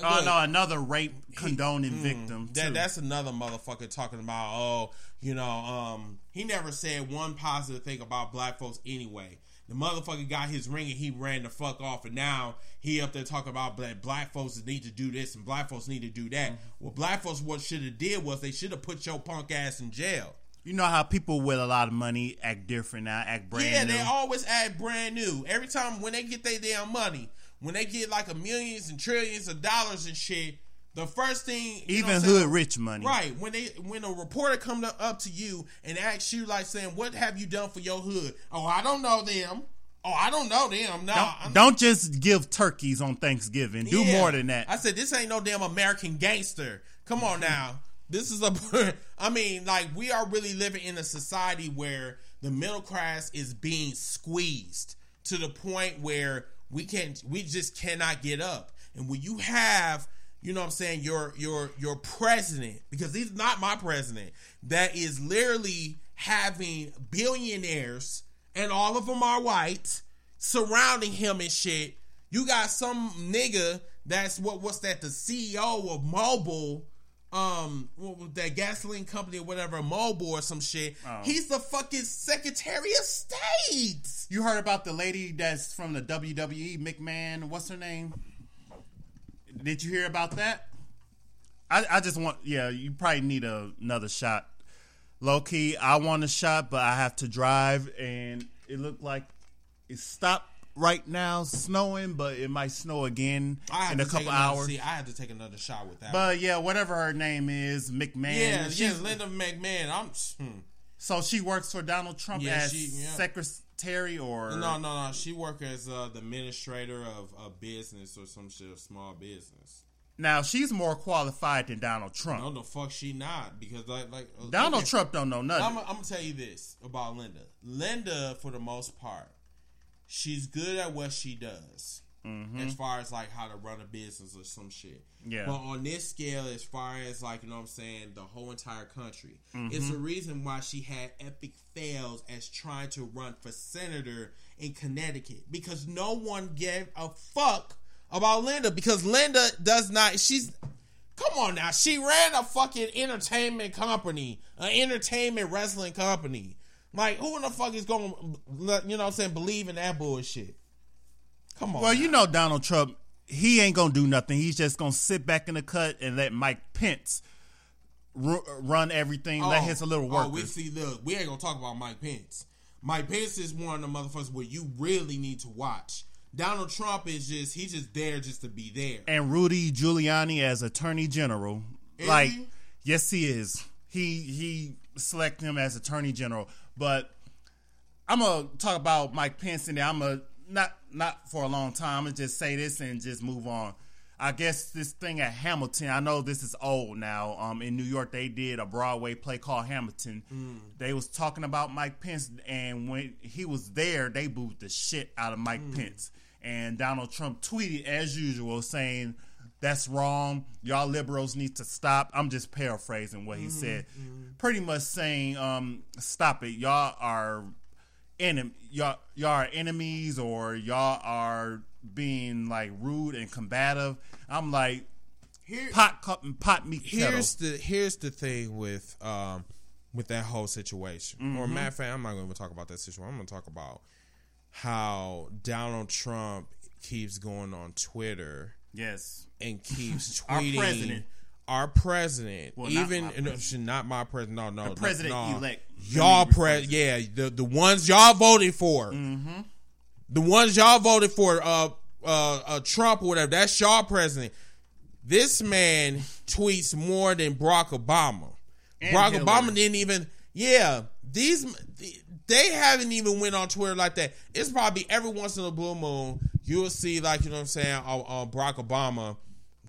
Oh look, no, another rape condoning victim. Mm, That, that's another motherfucker talking about, oh, you know, um, he never said one positive thing about black folks anyway. The motherfucker got his ring and he ran the fuck off, and now he up there talking about black black folks need to do this and black folks need to do that. Mm-hmm. Well, black folks what should have did was they should have put your punk ass in jail. you know how people with a lot of money act different now, act brand yeah, new. they always act brand new. Every time when they get their damn money, when they get like a millions and trillions of dollars and shit, the first thing you know what Even hood rich money. Right. When they when a reporter comes up to you and asks you like saying, "What have you done for your hood?" Oh, I don't know them. Oh, I don't know them. No, Don't, don't just give turkeys on Thanksgiving. Do Yeah. more than that. I said this ain't no damn American gangster. Come on now. This is a I mean, like we are really living in a society where the middle class is being squeezed to the point where we can't we just cannot get up. And when you have you know what I'm saying, your your your president, because he's not my president, that is literally having billionaires and all of them are white surrounding him and shit. You got some nigga that's what what's that the CEO of Mobil um that gasoline company or whatever Mobil or some shit. Oh. He's the fucking Secretary of State. You heard about the lady that's from the WWE, McMahon. What's her name? Did you hear about that? I, I just want, yeah, you probably need a, another shot. Low key, I want a shot, but I have to drive, and it looked like it stopped right now, snowing, but it might snow again in a couple another, hours. See, I had to take another shot with that. But yeah, whatever her name is, McMahon. yeah, yeah, she's- Linda McMahon. I'm hmm. So she works for Donald Trump Yeah, as she- yeah. secretary or no, no, no. She work as uh, the administrator of a business or some shit, a small business. Now she's more qualified than Donald Trump. No, the fuck she not because like like uh, Donald okay. Trump don't know nothing. I'm, I'm gonna tell you this about Linda. Linda, for the most part, she's good at what she does. Mm-hmm. As far as like how to run a business or some shit. Yeah. But on this scale, as far as like, you know what I'm saying, the whole entire country, it's mm-hmm. the reason why she had epic fails as trying to run for senator in Connecticut. Because no one gave a fuck about Linda. Because Linda does not, she's, Come on now, she ran a fucking entertainment company, an entertainment wrestling company. Like, who in the fuck is going, to you know what I'm saying, believe in that bullshit? Come on. well, now. you know Donald Trump, he ain't gonna do nothing. He's just gonna sit back in the cut and let Mike Pence ru- run everything. let oh, his a little Oh, we see. Look, we ain't gonna talk about Mike Pence. Mike Pence is one of the motherfuckers where you really need to watch. Donald Trump is just he's just there just to be there. and Rudy Giuliani as Attorney General. Is like, he? yes, he is. He he select him as Attorney General. But I'm gonna talk about Mike Pence, and I'm gonna not not for a long time. I'm gonna just say this and just move on. I guess this thing at Hamilton. I know this is old now. Um, in New York, they did a Broadway play called Hamilton. They was talking about Mike Pence, and when he was there, they booed the shit out of Mike Pence. And Donald Trump tweeted as usual, saying, "That's wrong. Y'all liberals need to stop." I'm just paraphrasing what he said, pretty much saying, um, "Stop it. Y'all are." enemy y'all y'all are enemies or y'all are being like rude and combative. I'm like Here, pot cup and pot meat kettle. here's the here's the thing with um with that whole situation. Mm-hmm. Or matter of fact, I'm not going to talk about that situation. I'm going to talk about how Donald Trump keeps going on Twitter Yes. And keeps tweeting. Our president. Our president, Well, not even my president. not my president. No, no, The president-elect. no. Let Y'all pres, yeah, the the ones y'all voted for, Mm-hmm. the ones y'all voted for, uh, uh, uh, Trump or whatever. That's y'all president. This man tweets more than Barack Obama. And Barack Hillary. Obama didn't even. Yeah, these they haven't even went on Twitter like that. It's probably every once in a blue moon you'll see like you know what I'm saying. Uh, uh, Barack Obama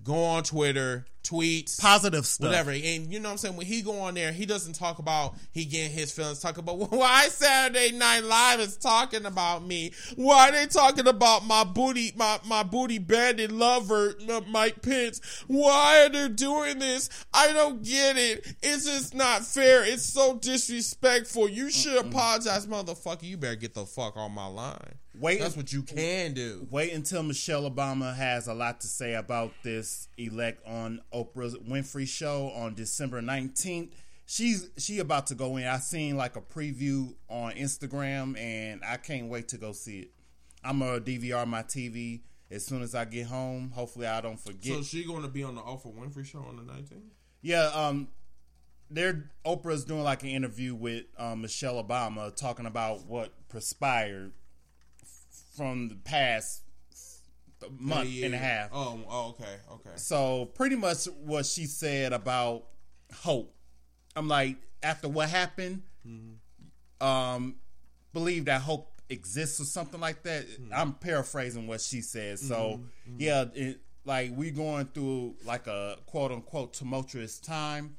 go on Twitter, tweets, Positive stuff. whatever. And you know what I'm saying? When he go on there, he doesn't talk about he getting his feelings, talk about why Saturday Night Live is talking about me. Why they talking about my booty, my, my booty bandit lover, Mike Pence. Why are they doing this? I don't get it. It's just not fair. It's so disrespectful. You should apologize, motherfucker. You better get the fuck on my line. Wait. That's what you can do. Wait until Michelle Obama has a lot to say about this elect on Oprah Winfrey show on December 19th. She's she about to go in. I seen like a preview on Instagram and I can't wait to go see it. I'm gonna DVR my TV as soon as I get home. Hopefully I don't forget. So she going to be on the Oprah Winfrey show on the 19th? Yeah, um, they're Oprah's doing like an interview with um, Michelle Obama talking about what perspired from the past month Yeah, and a half. Oh, oh, okay, okay. So pretty much what she said about hope. I'm like, after what happened, um, believe that hope exists or something like that. I'm paraphrasing what she said. So yeah, it, like we going through like a quote unquote tumultuous time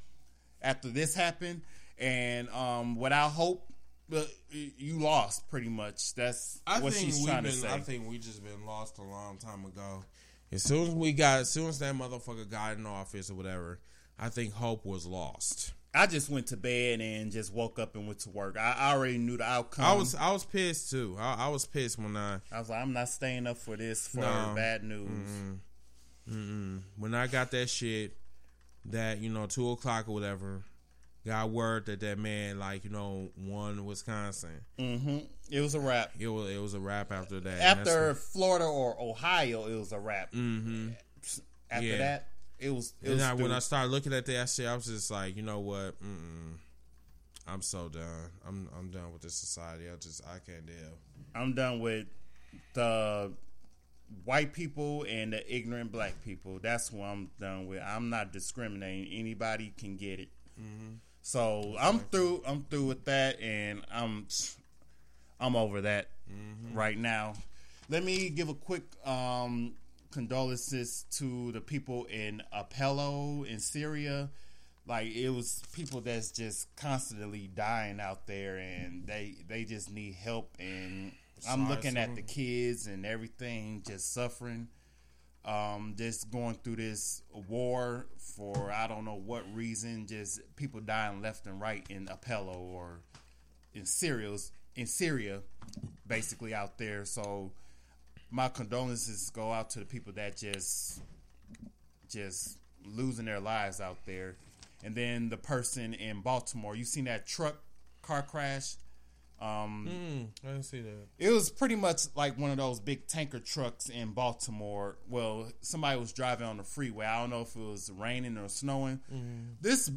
after this happened, and um, without hope, uh, you lost pretty much. That's I what she's trying been. to say. I think we just been lost a long time ago. As soon as we got, as soon as that motherfucker got in office or whatever, I think hope was lost. I just went to bed and just woke up and went to work. I, I already knew the outcome. I was, I was pissed too. I, I was pissed when I, I was like, I'm not staying up for this for No. bad news. when I got that shit, that you know, two o'clock or whatever, got word that that man, like you know, won Wisconsin. hmm It was a wrap. It was, it was a wrap after that. After Florida or Ohio, it was a wrap. Mhm. After Yeah. that, it was. It And was I, when I started looking at that shit, I was just like, you know what? Mm-mm. I'm so done. I'm I'm done with this society. I just I can't deal. I'm done with the white people and the ignorant black people. That's what I'm done with. I'm not discriminating. Anybody can get it. So I'm through. I'm through with that, and I'm I'm over that right now. Let me give a quick um, condolences to the people in Apello in Syria. Like it was people that's just constantly dying out there, and they they just need help. And I'm looking at the kids and everything just suffering um, just going through this war for I don't know what reason, just people dying left and right in Apello or in Syria, in Syria, basically out there. So my condolences go out to the people that just just losing their lives out there. And then the person in Baltimore, you seen that truck car crash? Um, Mm, I didn't see that. it was pretty much like one of those big tanker trucks in Baltimore. Well, somebody was driving on the freeway. I don't know if it was raining or snowing. This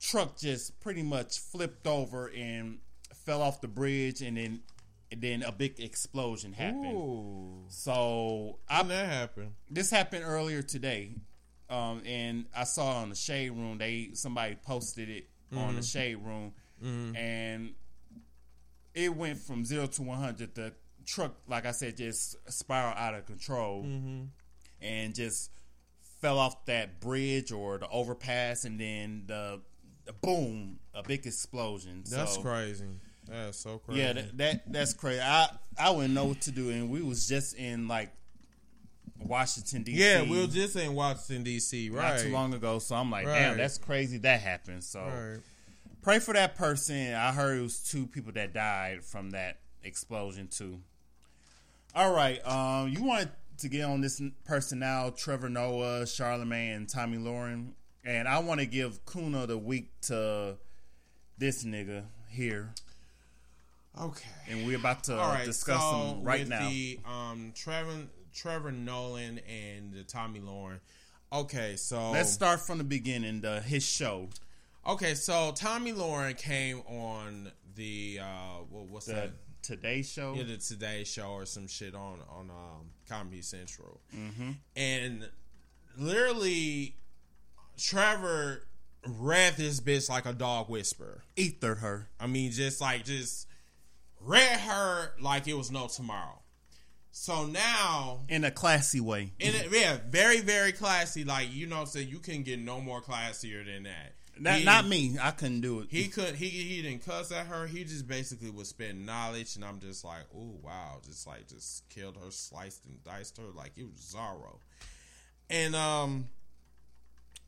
truck just pretty much flipped over and fell off the bridge, and then and then a big explosion happened. Ooh, So I that happen? this happened earlier today, um, and I saw on the shade room they somebody posted it on the shade room, and it went from zero to one hundred. The truck, like I said, just spiraled out of control mm-hmm. and just fell off that bridge or the overpass, and then the, the boom, a big explosion. That's so, crazy. That's so crazy. Yeah, that, that that's crazy. I I wouldn't know what to do, and we was just in like Washington D.C. Yeah, we were just in Washington D.C. Right, not too long ago. So I'm like, Right. damn, that's crazy that happened. So Right. Pray for that person. I heard it was two people that died from that explosion too. All right, um, you wanted to get on this person now, Trevor Noah, Charlemagne, and Tomi Lahren, and I want to give Kuna the week to this nigga here, Okay. and we're about to right. discuss so him right with now. The um, Trevor Trevor Nolan and the Tomi Lahren. Okay, so Let's start from the beginning. The his show, Okay, so Tomi Lahren came on the uh, what, what's the that? Today Show. Yeah, the Today Show or some shit on on um, Comedy Central, mm-hmm. and literally Trevor read this bitch like a dog whisper. Ethered her. I mean, just like just read her like it was no tomorrow. So now, in a classy way. in a, yeah, very very classy. Like you know, saying you can get no more classier than that. Not, He- not me. I couldn't do it. He could he he didn't cuss at her. He just basically was spitting knowledge, and I'm just like, oh wow, just like just killed her, sliced and diced her like it was Zorro. And um,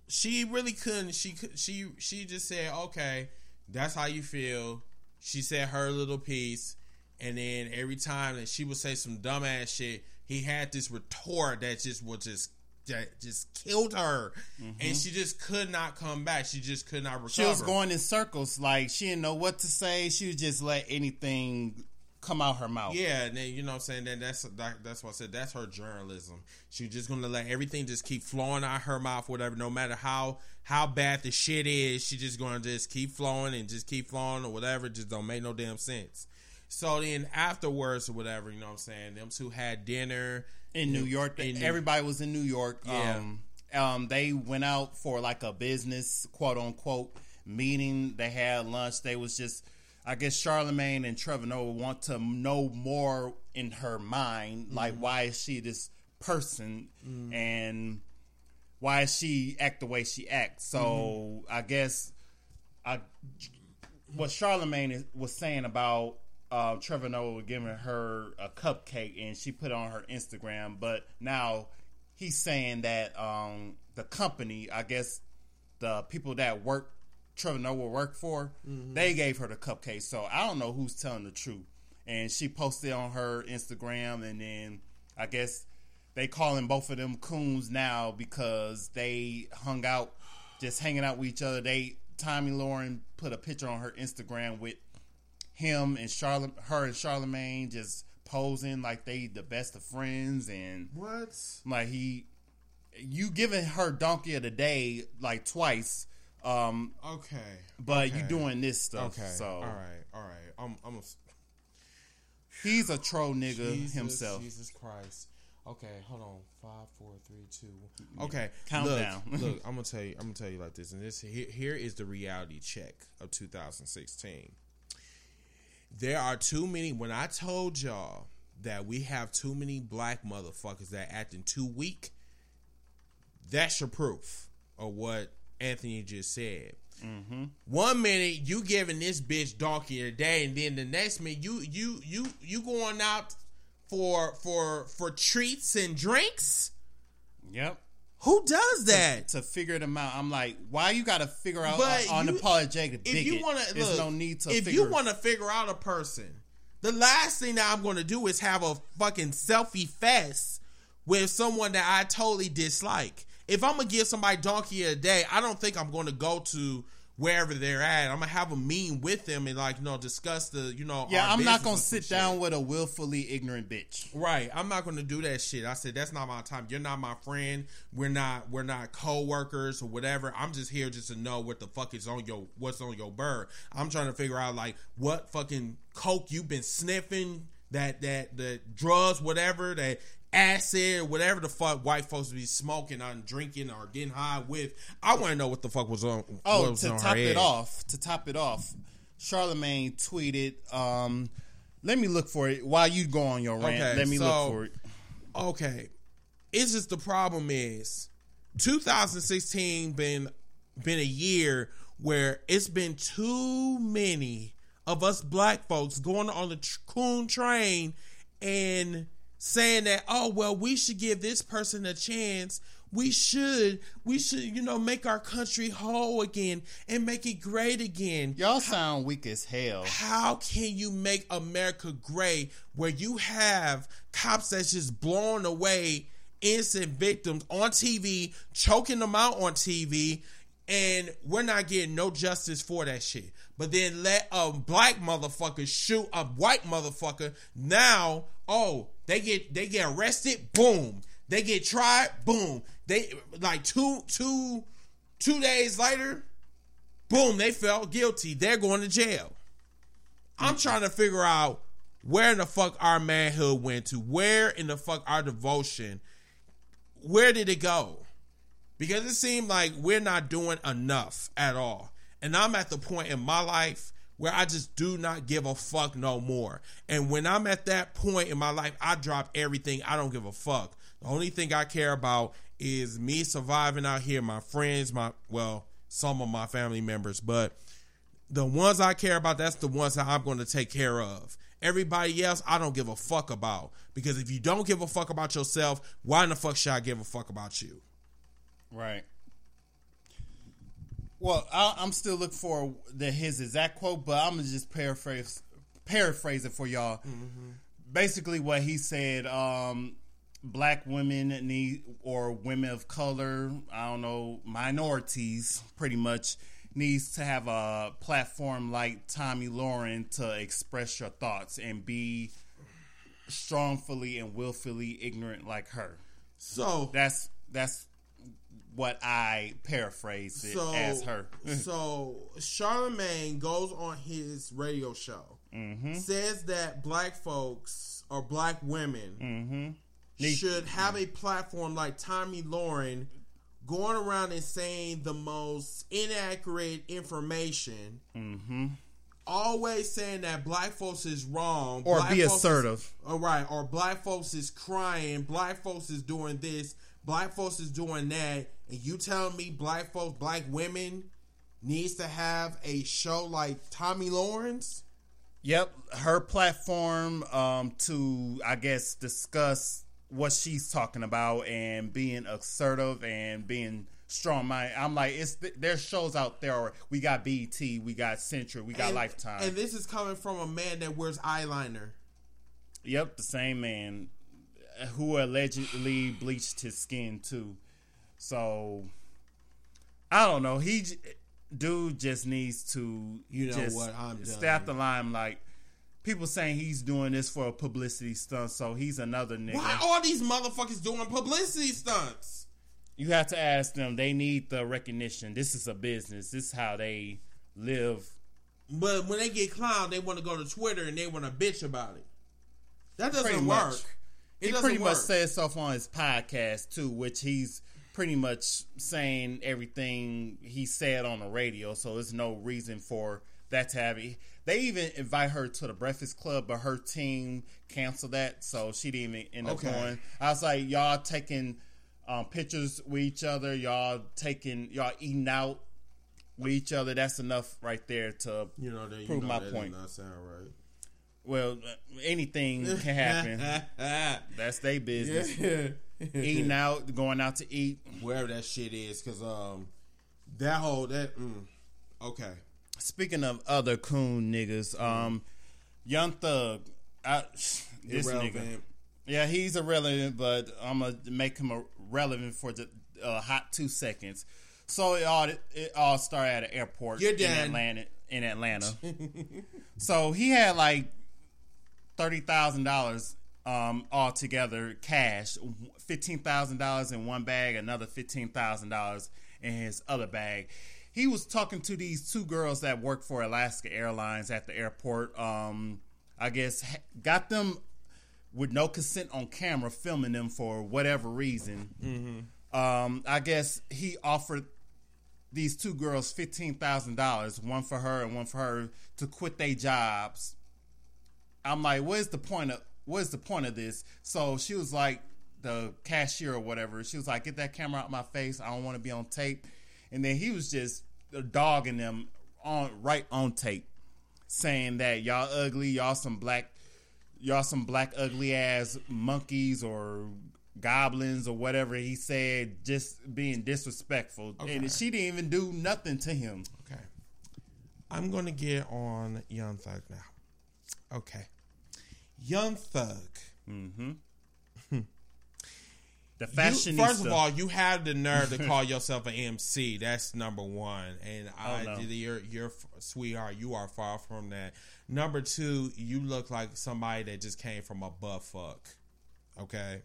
she really couldn't. She could. She she just said, okay, that's how you feel. She said her little piece, and then every time that she would say some dumbass shit, he had this retort that just would just. That just killed her, and mm-hmm. she just could not come back. She just could not recover. She was going in circles, like she didn't know what to say. She would just let anything come out her mouth. Yeah, and then you know what I'm saying. Then that's that, that's what I said. That's her journalism. She's just gonna let everything just keep flowing out her mouth, whatever. No matter how how bad the shit is, she just gonna just keep flowing and just keep flowing or whatever. Just don't make no damn sense. So then afterwards or whatever, you know what I'm saying. Them two had dinner in New York. In Everybody was in New York. Yeah. Um, um, they went out for like a business quote unquote meeting. They had lunch. They was just, I guess, Charlemagne and Trevor Noah want to know more in her mind, like Mm-hmm. why is she this person and why is she act the way she acts. So Mm-hmm. I guess I what Charlemagne was saying about uh, Trevor Noah giving her a cupcake and she put it on her Instagram, but now he's saying that um, the company, I guess the people that work Trevor Noah work for, they gave her the cupcake. So I don't know who's telling the truth. And she posted on her Instagram, and then I guess they calling both of them coons now because they hung out, just hanging out with each other. They Tomi Lahren put a picture on her Instagram with him and Charlotte, her and Charlemagne just posing like they the best of friends, and what? like he, you giving her donkey of the day like twice, um, Okay, but you doing this stuff. okay, So all right, all right. I'm I'm a, he's a troll nigga Jesus, himself. Jesus Christ. Okay, hold on. Five, four, three, two. one. Okay, Count look, look, I'm gonna tell you. I'm gonna tell you like this, and this here, here is the reality check of 2016. There are too many. When I told y'all that we have too many black motherfuckers that acting too weak, that's your proof of what Anthony just said. Mm-hmm. One minute you giving this bitch donkey a day, and then the next minute you you you you going out for for for treats and drinks. Yep. Who does that? To figure them out, I'm like, why you got to figure out But uh, you- unapologetic If you want to, there's no need to. If figure, you want to figure out a person, the last thing that I'm going to do is have a fucking selfie fest with someone that I totally dislike. If I'm gonna give somebody donkey a day, I don't think I'm going to go to wherever they're at. I'm gonna have a meeting with them and like you know discuss the you know. yeah, I'm not gonna sit down shit. with a willfully ignorant bitch. Right, I'm not to do that shit. I said that's not my time. You're not my friend. We're not we're not co-workers or whatever. I'm just here just to know what the fuck is on your what's on your bird. I'm trying to figure out like what fucking coke you've been sniffing, that that the drugs, whatever, that acid, whatever the fuck white folks be smoking and drinking or getting high with. I want to know what the fuck was on. Oh, was to on top it off, to top it off, Charlemagne tweeted. Um, let me look for it while you go on your rant. Okay, let me so- look for it. okay. It's just the problem is 2016 been been a year where it's been too many of us black folks going on the tr- coon train and saying that oh well we should give this person a chance we should we should you know make our country whole again and make it great again Y'all sound weak as hell. how can you make America great where you have cops that's just blowing away innocent victims on TV, choking them out on TV, and we're not getting no justice for that shit. But then let a black motherfucker shoot a white motherfucker. Now, oh, they get they get arrested, boom. They get tried, boom. They like two two two days later, boom, they felt guilty. They're going to jail. I'm mm-hmm. trying to figure out where in the fuck our manhood went to. Where in the fuck our devotion? Where did it go? Because it seemed like we're not doing enough at all. And I'm at the point in my life where I just do not give a fuck no more. And when I'm at that point in my life, I drop everything. I don't give a fuck. The only thing I care about is me surviving out here, my friends, my well, some of my family members, but the ones I care about, that's the ones that I'm going to take care of. Everybody else, I don't give a fuck about. Because if you don't give a fuck about yourself, why in the fuck should I give a fuck about you? Right. Well, I, I'm still looking for the his exact quote, but I'm gonna just paraphrase paraphrase it for y'all. Basically, what he said: um, black women need, or women of color, I don't know, minorities, pretty much needs to have a platform like Tomi Lahren to express your thoughts and be strongfully and willfully ignorant like her. So That's that's what I paraphrase it so as her. so Charlemagne goes on his radio show, Mm-hmm. says that black folks or black women Mm-hmm. should have a platform like Tomi Lahren going around and saying the most inaccurate information. Mm-hmm. Always saying that black folks is wrong, Or black be folks is- assertive. all right, or black folks is crying, black folks is doing this, black folks is doing that, and you telling me black folks, black women needs to have a show like Tommy Lawrence? Yep, her platform um, to I guess discuss what she's talking about and being assertive and being strong minded. I'm like, it's there's shows out there. We got BET, we got Century, we got and, Lifetime. And this is coming from a man that wears eyeliner. Yep, the same man who allegedly bleached his skin too. So I don't know. He dude just needs to You know just what? I'm done. the limelight. People saying he's doing this for a publicity stunt, so he's another nigga. Why all these motherfuckers doing publicity stunts? You have to ask them. They need the recognition. This is a business. This is how they live. But when they get clowned, they want to go to Twitter and they want to bitch about it. That doesn't Pretty work. much. It he pretty work. much said stuff on his podcast too, which he's pretty much saying everything he said on the radio. So there's no reason for that to have. They even invite her to the Breakfast Club, but her team canceled that, so she didn't even end up going. I was like, y'all taking um, pictures with each other, y'all taking, y'all eating out with each other. That's enough right there to you know, that, you prove know my that point. Does not sound right. Well, anything can happen. That's their business. Eating out, going out to eat. wherever that shit is, because um, that whole that mm, okay. Speaking of other coon niggas, um, Young Thug, I, this nigga, yeah, he's irrelevant, but I'm gonna make him relevant for the uh, hot two seconds. So it all it all started at an airport You're in done. Atlanta. In Atlanta, so he had like thirty thousand dollars um all together cash. Fifteen thousand dollars in one bag another fifteen thousand dollars in his other bag. He was talking to these two girls that work for alaska airlines at the airport. Um i guess got them with no consent on camera filming them for whatever reason. Um i guess he offered these two girls fifteen thousand dollars, one for her and one for her, to quit their jobs. I'm like, what is the point of what is the point of this? So she was like, the cashier or whatever. She was like, "Get that camera out my face. I don't want to be on tape." And then he was just uh, dogging them on right on tape, saying that y'all ugly, y'all some black, y'all some black ugly ass monkeys or goblins or whatever he said, just being disrespectful. Okay. And she didn't even do nothing to him. Okay. I'm gonna get on Young Thug now. Okay. Young Thug. Mm-hmm. Hmm. The You, fashion. first of all, you have the nerve to call yourself an MC. That's number one, and oh, I, Oh, no. you're, you're sweetheart. You are far from that. Number two, you look like somebody that just came from a butt fuck. Okay,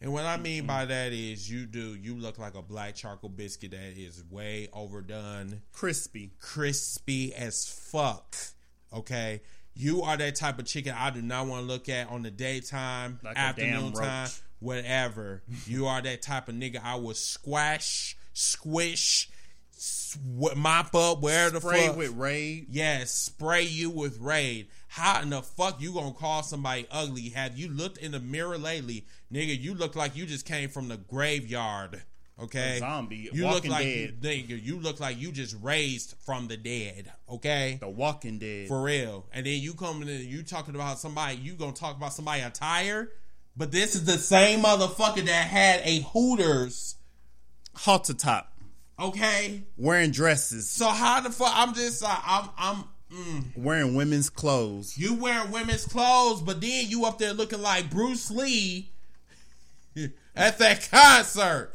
and what I mean by that is you do. You look like a black charcoal biscuit that is way overdone crispy. crispy as fuck. Okay. You are that type of chicken I do not want to look at on the daytime, Like afternoon time, whatever. you are that type of nigga I will squash, squish, sw- mop up, where the fuck. Spray fuck. with raid. Yes, spray you with raid. How in the fuck you gonna call somebody ugly? Have you looked in the mirror lately, nigga? You look like you just came from the graveyard. Okay, A zombie, You Walking look like Dead. nigga. You look like you just raised from the dead. Okay, The Walking Dead. for real. And then you coming in, you talking about somebody. You gonna talk about somebody attire? But this is the same motherfucker that had a Hooters. halter top. Okay, Wearing dresses. so how the fuck? I'm just uh, I'm I'm. Mm. Wearing women's clothes. You wearing women's clothes, but then you up there looking like Bruce Lee at that concert.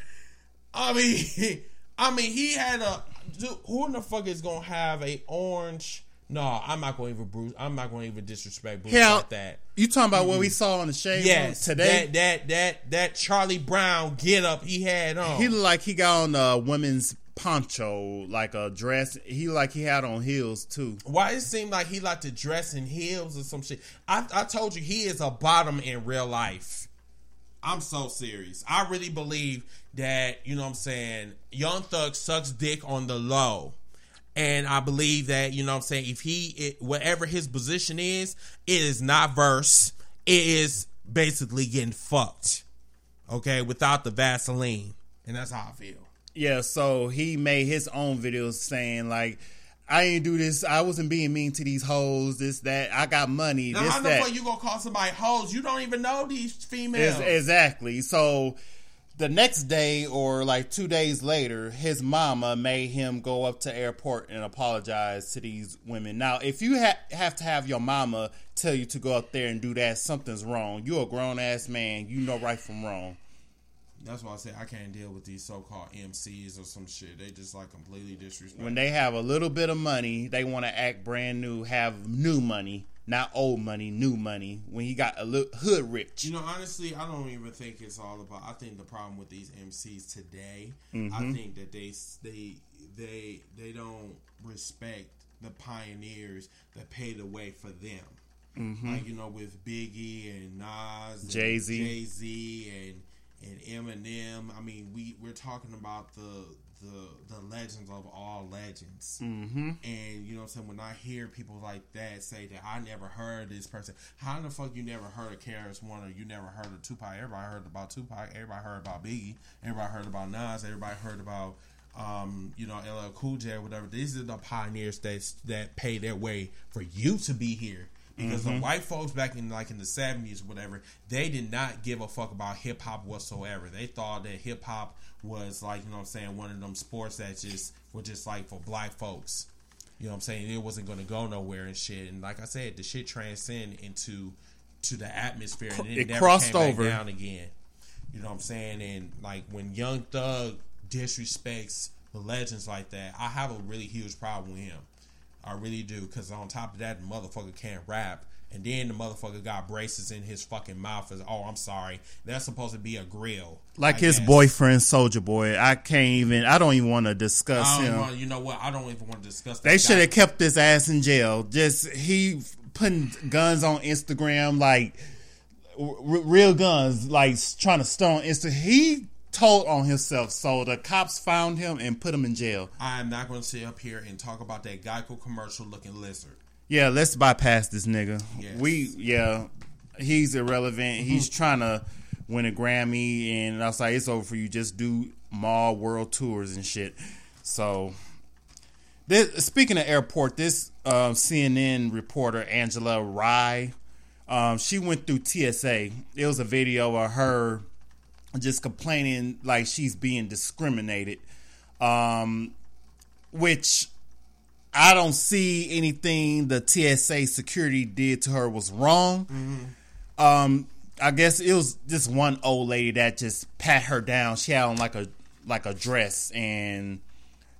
I mean, I mean, he had a. Dude, who in the fuck is gonna have a orange? No, I'm not going to even Bruce. I'm not going to even disrespect Bruce Hell, like that. You talking about what we saw on the shade Yes, today? that that that that Charlie Brown get up he had on. he looked like he got on a women's poncho, like a dress. He like he had on heels too. Why it seemed like he like to dress in heels or some shit? I, I told you he is a bottom in real life. I'm so serious. I really believe that, you know what I'm saying, Young Thug sucks dick on the low. And I believe that, you know what I'm saying, if he, it, whatever his position is, it is not verse. It is basically getting fucked. Okay, without the Vaseline. And that's how I feel. Yeah, so he made his own videos saying like, "I ain't do this. I wasn't being mean to these hoes. This that. I got money. Now, this how the that." fuck you gonna call somebody hoes? You don't even know these females. Ex- exactly. So the next day or like two days later, his mama made him go up to airport and apologize to these women. Now, if you ha- have to have your mama tell you to go up there and do that, something's wrong. You're a grown ass man. You know right from wrong. That's why I say I can't deal with these so-called MCs or some shit. They just like completely disrespect. When they have a little bit of money, they want to act brand new, have new money, not old money, new money. When he got a little hood rich. you know, honestly, I don't even think it's all about. I think the problem with these MCs today, Mm-hmm. I think that they they they they don't respect the pioneers that paved the way for them. Like you know, with Biggie and Nas, Mm-hmm. Jay-Z. Jay Z, and and Eminem. I mean, we we're talking about the the the legends of all legends. Mm-hmm. And you know what I'm saying? When I hear people like that say that I never heard this person, how in the fuck you never heard of KRS-One or you never heard of Tupac? Everybody heard about Tupac, everybody heard about Biggie, everybody heard about Nas, everybody heard about um, you know, LL Cool J or whatever. These are the pioneers that that pay their way for you to be here. Because the mm-hmm. white folks back in like in the seventies, or whatever, they did not give a fuck about hip hop whatsoever. They thought that hip hop was like, you know what I'm saying, one of them sports that just were just like for black folks. You know what I'm saying? It wasn't gonna go nowhere and shit. And like I said, the shit transcended into to the atmosphere and it, It never crossed came back over. down again. You know what I'm saying? And like when Young Thug disrespects the legends like that, I have a really huge problem with him. I really do. Because on top of that, the motherfucker can't rap. And then the motherfucker got braces in his fucking mouth. As oh, I'm sorry, that's supposed to be a grill. Like I his guess. boyfriend, Soulja Boy. I can't even. I don't even want to discuss I don't him. want, you know what? I don't even want to discuss. That They should have kept his ass in jail. Just he putting guns on Instagram, like r- real guns, like trying to stone Insta. He told on himself, so the cops found him and put him in jail. I'm not going to sit up here and talk about that Geico commercial looking lizard. Yeah, let's bypass this nigga. Yes. We yeah, he's irrelevant. He's trying to win a Grammy, and I was like, it's over for you. Just do mall world tours and shit. So, this, speaking of airport, this uh, CNN reporter Angela Rye, um, she went through TSA. It was a video of her just complaining like she's being discriminated, um, which I don't see anything the TSA security did to her was wrong. Mm-hmm. Um, I guess it was just one old lady that just pat her down. She had on like a like a dress and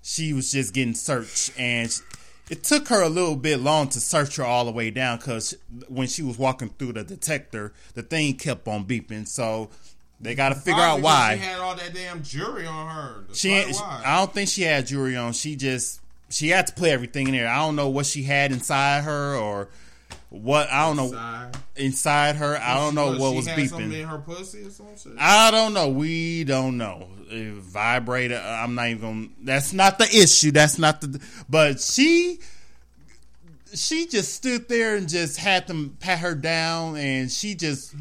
she was just getting searched and she, it took her a little bit long to search her all the way down because when she was walking through the detector, the thing kept on beeping. So they got to figure out why. She had all that damn jewelry on her. That's she, I don't think she had jewelry on. She just she had to play everything in there. I don't know what she had inside her or what I don't know inside, inside her. I don't know what was beeping. in her pussy or something. I don't know. We don't know. It vibrator. I'm not even. Gonna, that's not the issue. That's not the. But she, she just stood there and just had them pat her down, and she just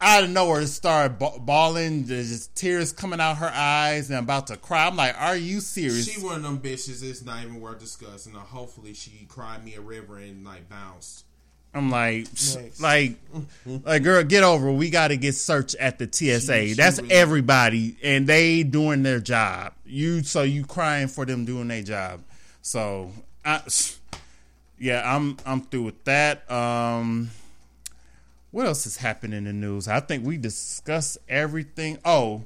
out of nowhere it started bawling, just tears coming out her eyes, and about to cry. I'm like, "Are you serious?" She one of them bitches. It's not even worth discussing. Now, hopefully, she cried me a river and like bounced. I'm like, Next. like, like, girl, get over. It. We got to get searched at the TSA. She, That's really everybody, and they doing their job. You, so you crying for them doing their job. So, I, yeah, I'm, I'm through with that. Um, what else has happened in the news? I think we discussed everything. Oh,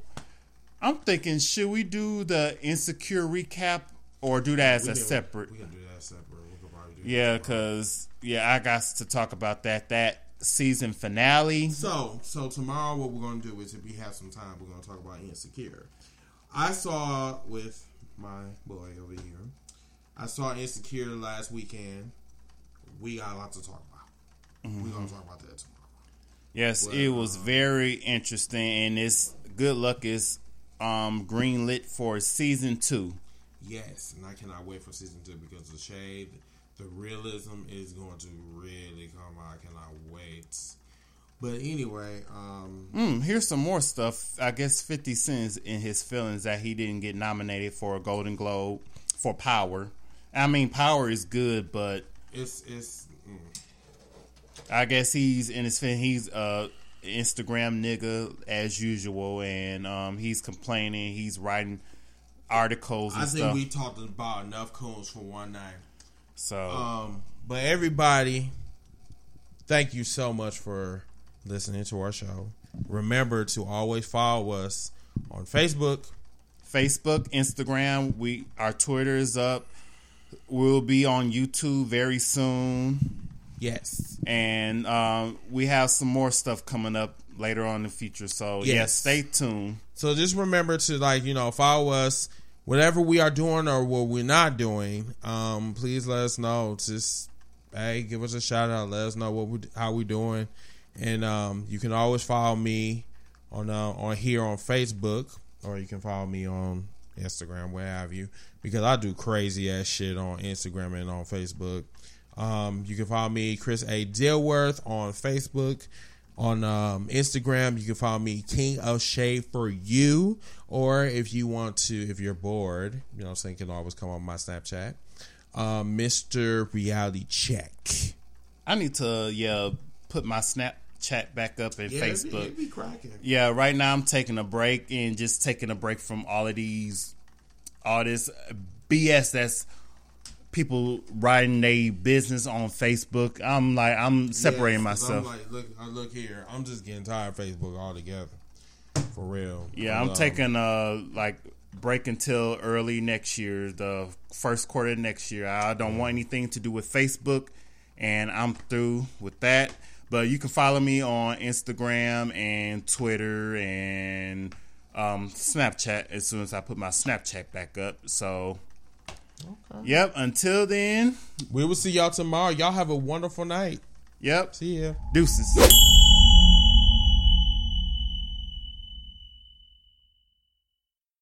I'm thinking, should we do the insecure recap or do that as we a can, separate? We can do that separate. We can probably do that. yeah, because yeah, I got to talk about that. That season finale. So, so tomorrow, what we're gonna do is, if we have some time, we're gonna talk about insecure. I saw with my boy over here. I saw Insecure last weekend. We got a lot to talk about. Mm-hmm. We're gonna talk about that tomorrow. Yes, well, it was very interesting, and it's good luck is um, greenlit for season two. Yes, and I cannot wait for season two because the shade, the realism is going to really come out. I cannot wait. But anyway, um, mm, here's some more stuff. I guess Fifty Cent's in his feelings that he didn't get nominated for a Golden Globe for Power. I mean, Power is good, but it's it's I guess he's in his he's a Instagram nigga as usual, and um, he's complaining. He's writing articles. I think stuff. we talked about enough coons for one night. So, um, but everybody, thank you so much for listening to our show. Remember to always follow us on Facebook, Facebook, Instagram. We our Twitter is up. We'll be on YouTube very soon. Yes. And um, we have some more stuff coming up later on in the future. So, yes. yeah, stay tuned. So, just remember to, like, you know, follow us. Whatever we are doing or what we're not doing, um, please let us know. Just, hey, give us a shout out. Let us know what we, how we doing. And um, you can always follow me on uh, on here on Facebook, or you can follow me on Instagram, where have you, because I do crazy ass shit on Instagram and on Facebook. Um, you can follow me, Chris A. Dilworth, on Facebook. On um, Instagram, you can follow me, King of Shade for You. Or if you want to, if you're bored, you know, saying can always come on my Snapchat, um, Mr. Reality Check. I need to, yeah, put my Snapchat back up in yeah, Facebook. It'd be, it'd be yeah, right now I'm taking a break and just taking a break from all of these, all this BS that's people writing their business on Facebook. I'm like, I'm separating yes, myself. I'm like, look, uh, look here. I'm just getting tired of Facebook altogether. For real. Yeah, I'm um, taking uh like break until early next year, the first quarter next year. I don't want anything to do with Facebook, and I'm through with that. But you can follow me on Instagram and Twitter and um, Snapchat as soon as I put my Snapchat back up. So Okay. Yep. Until then, we will see y'all tomorrow. Y'all have a wonderful night. Yep. See ya. Deuces.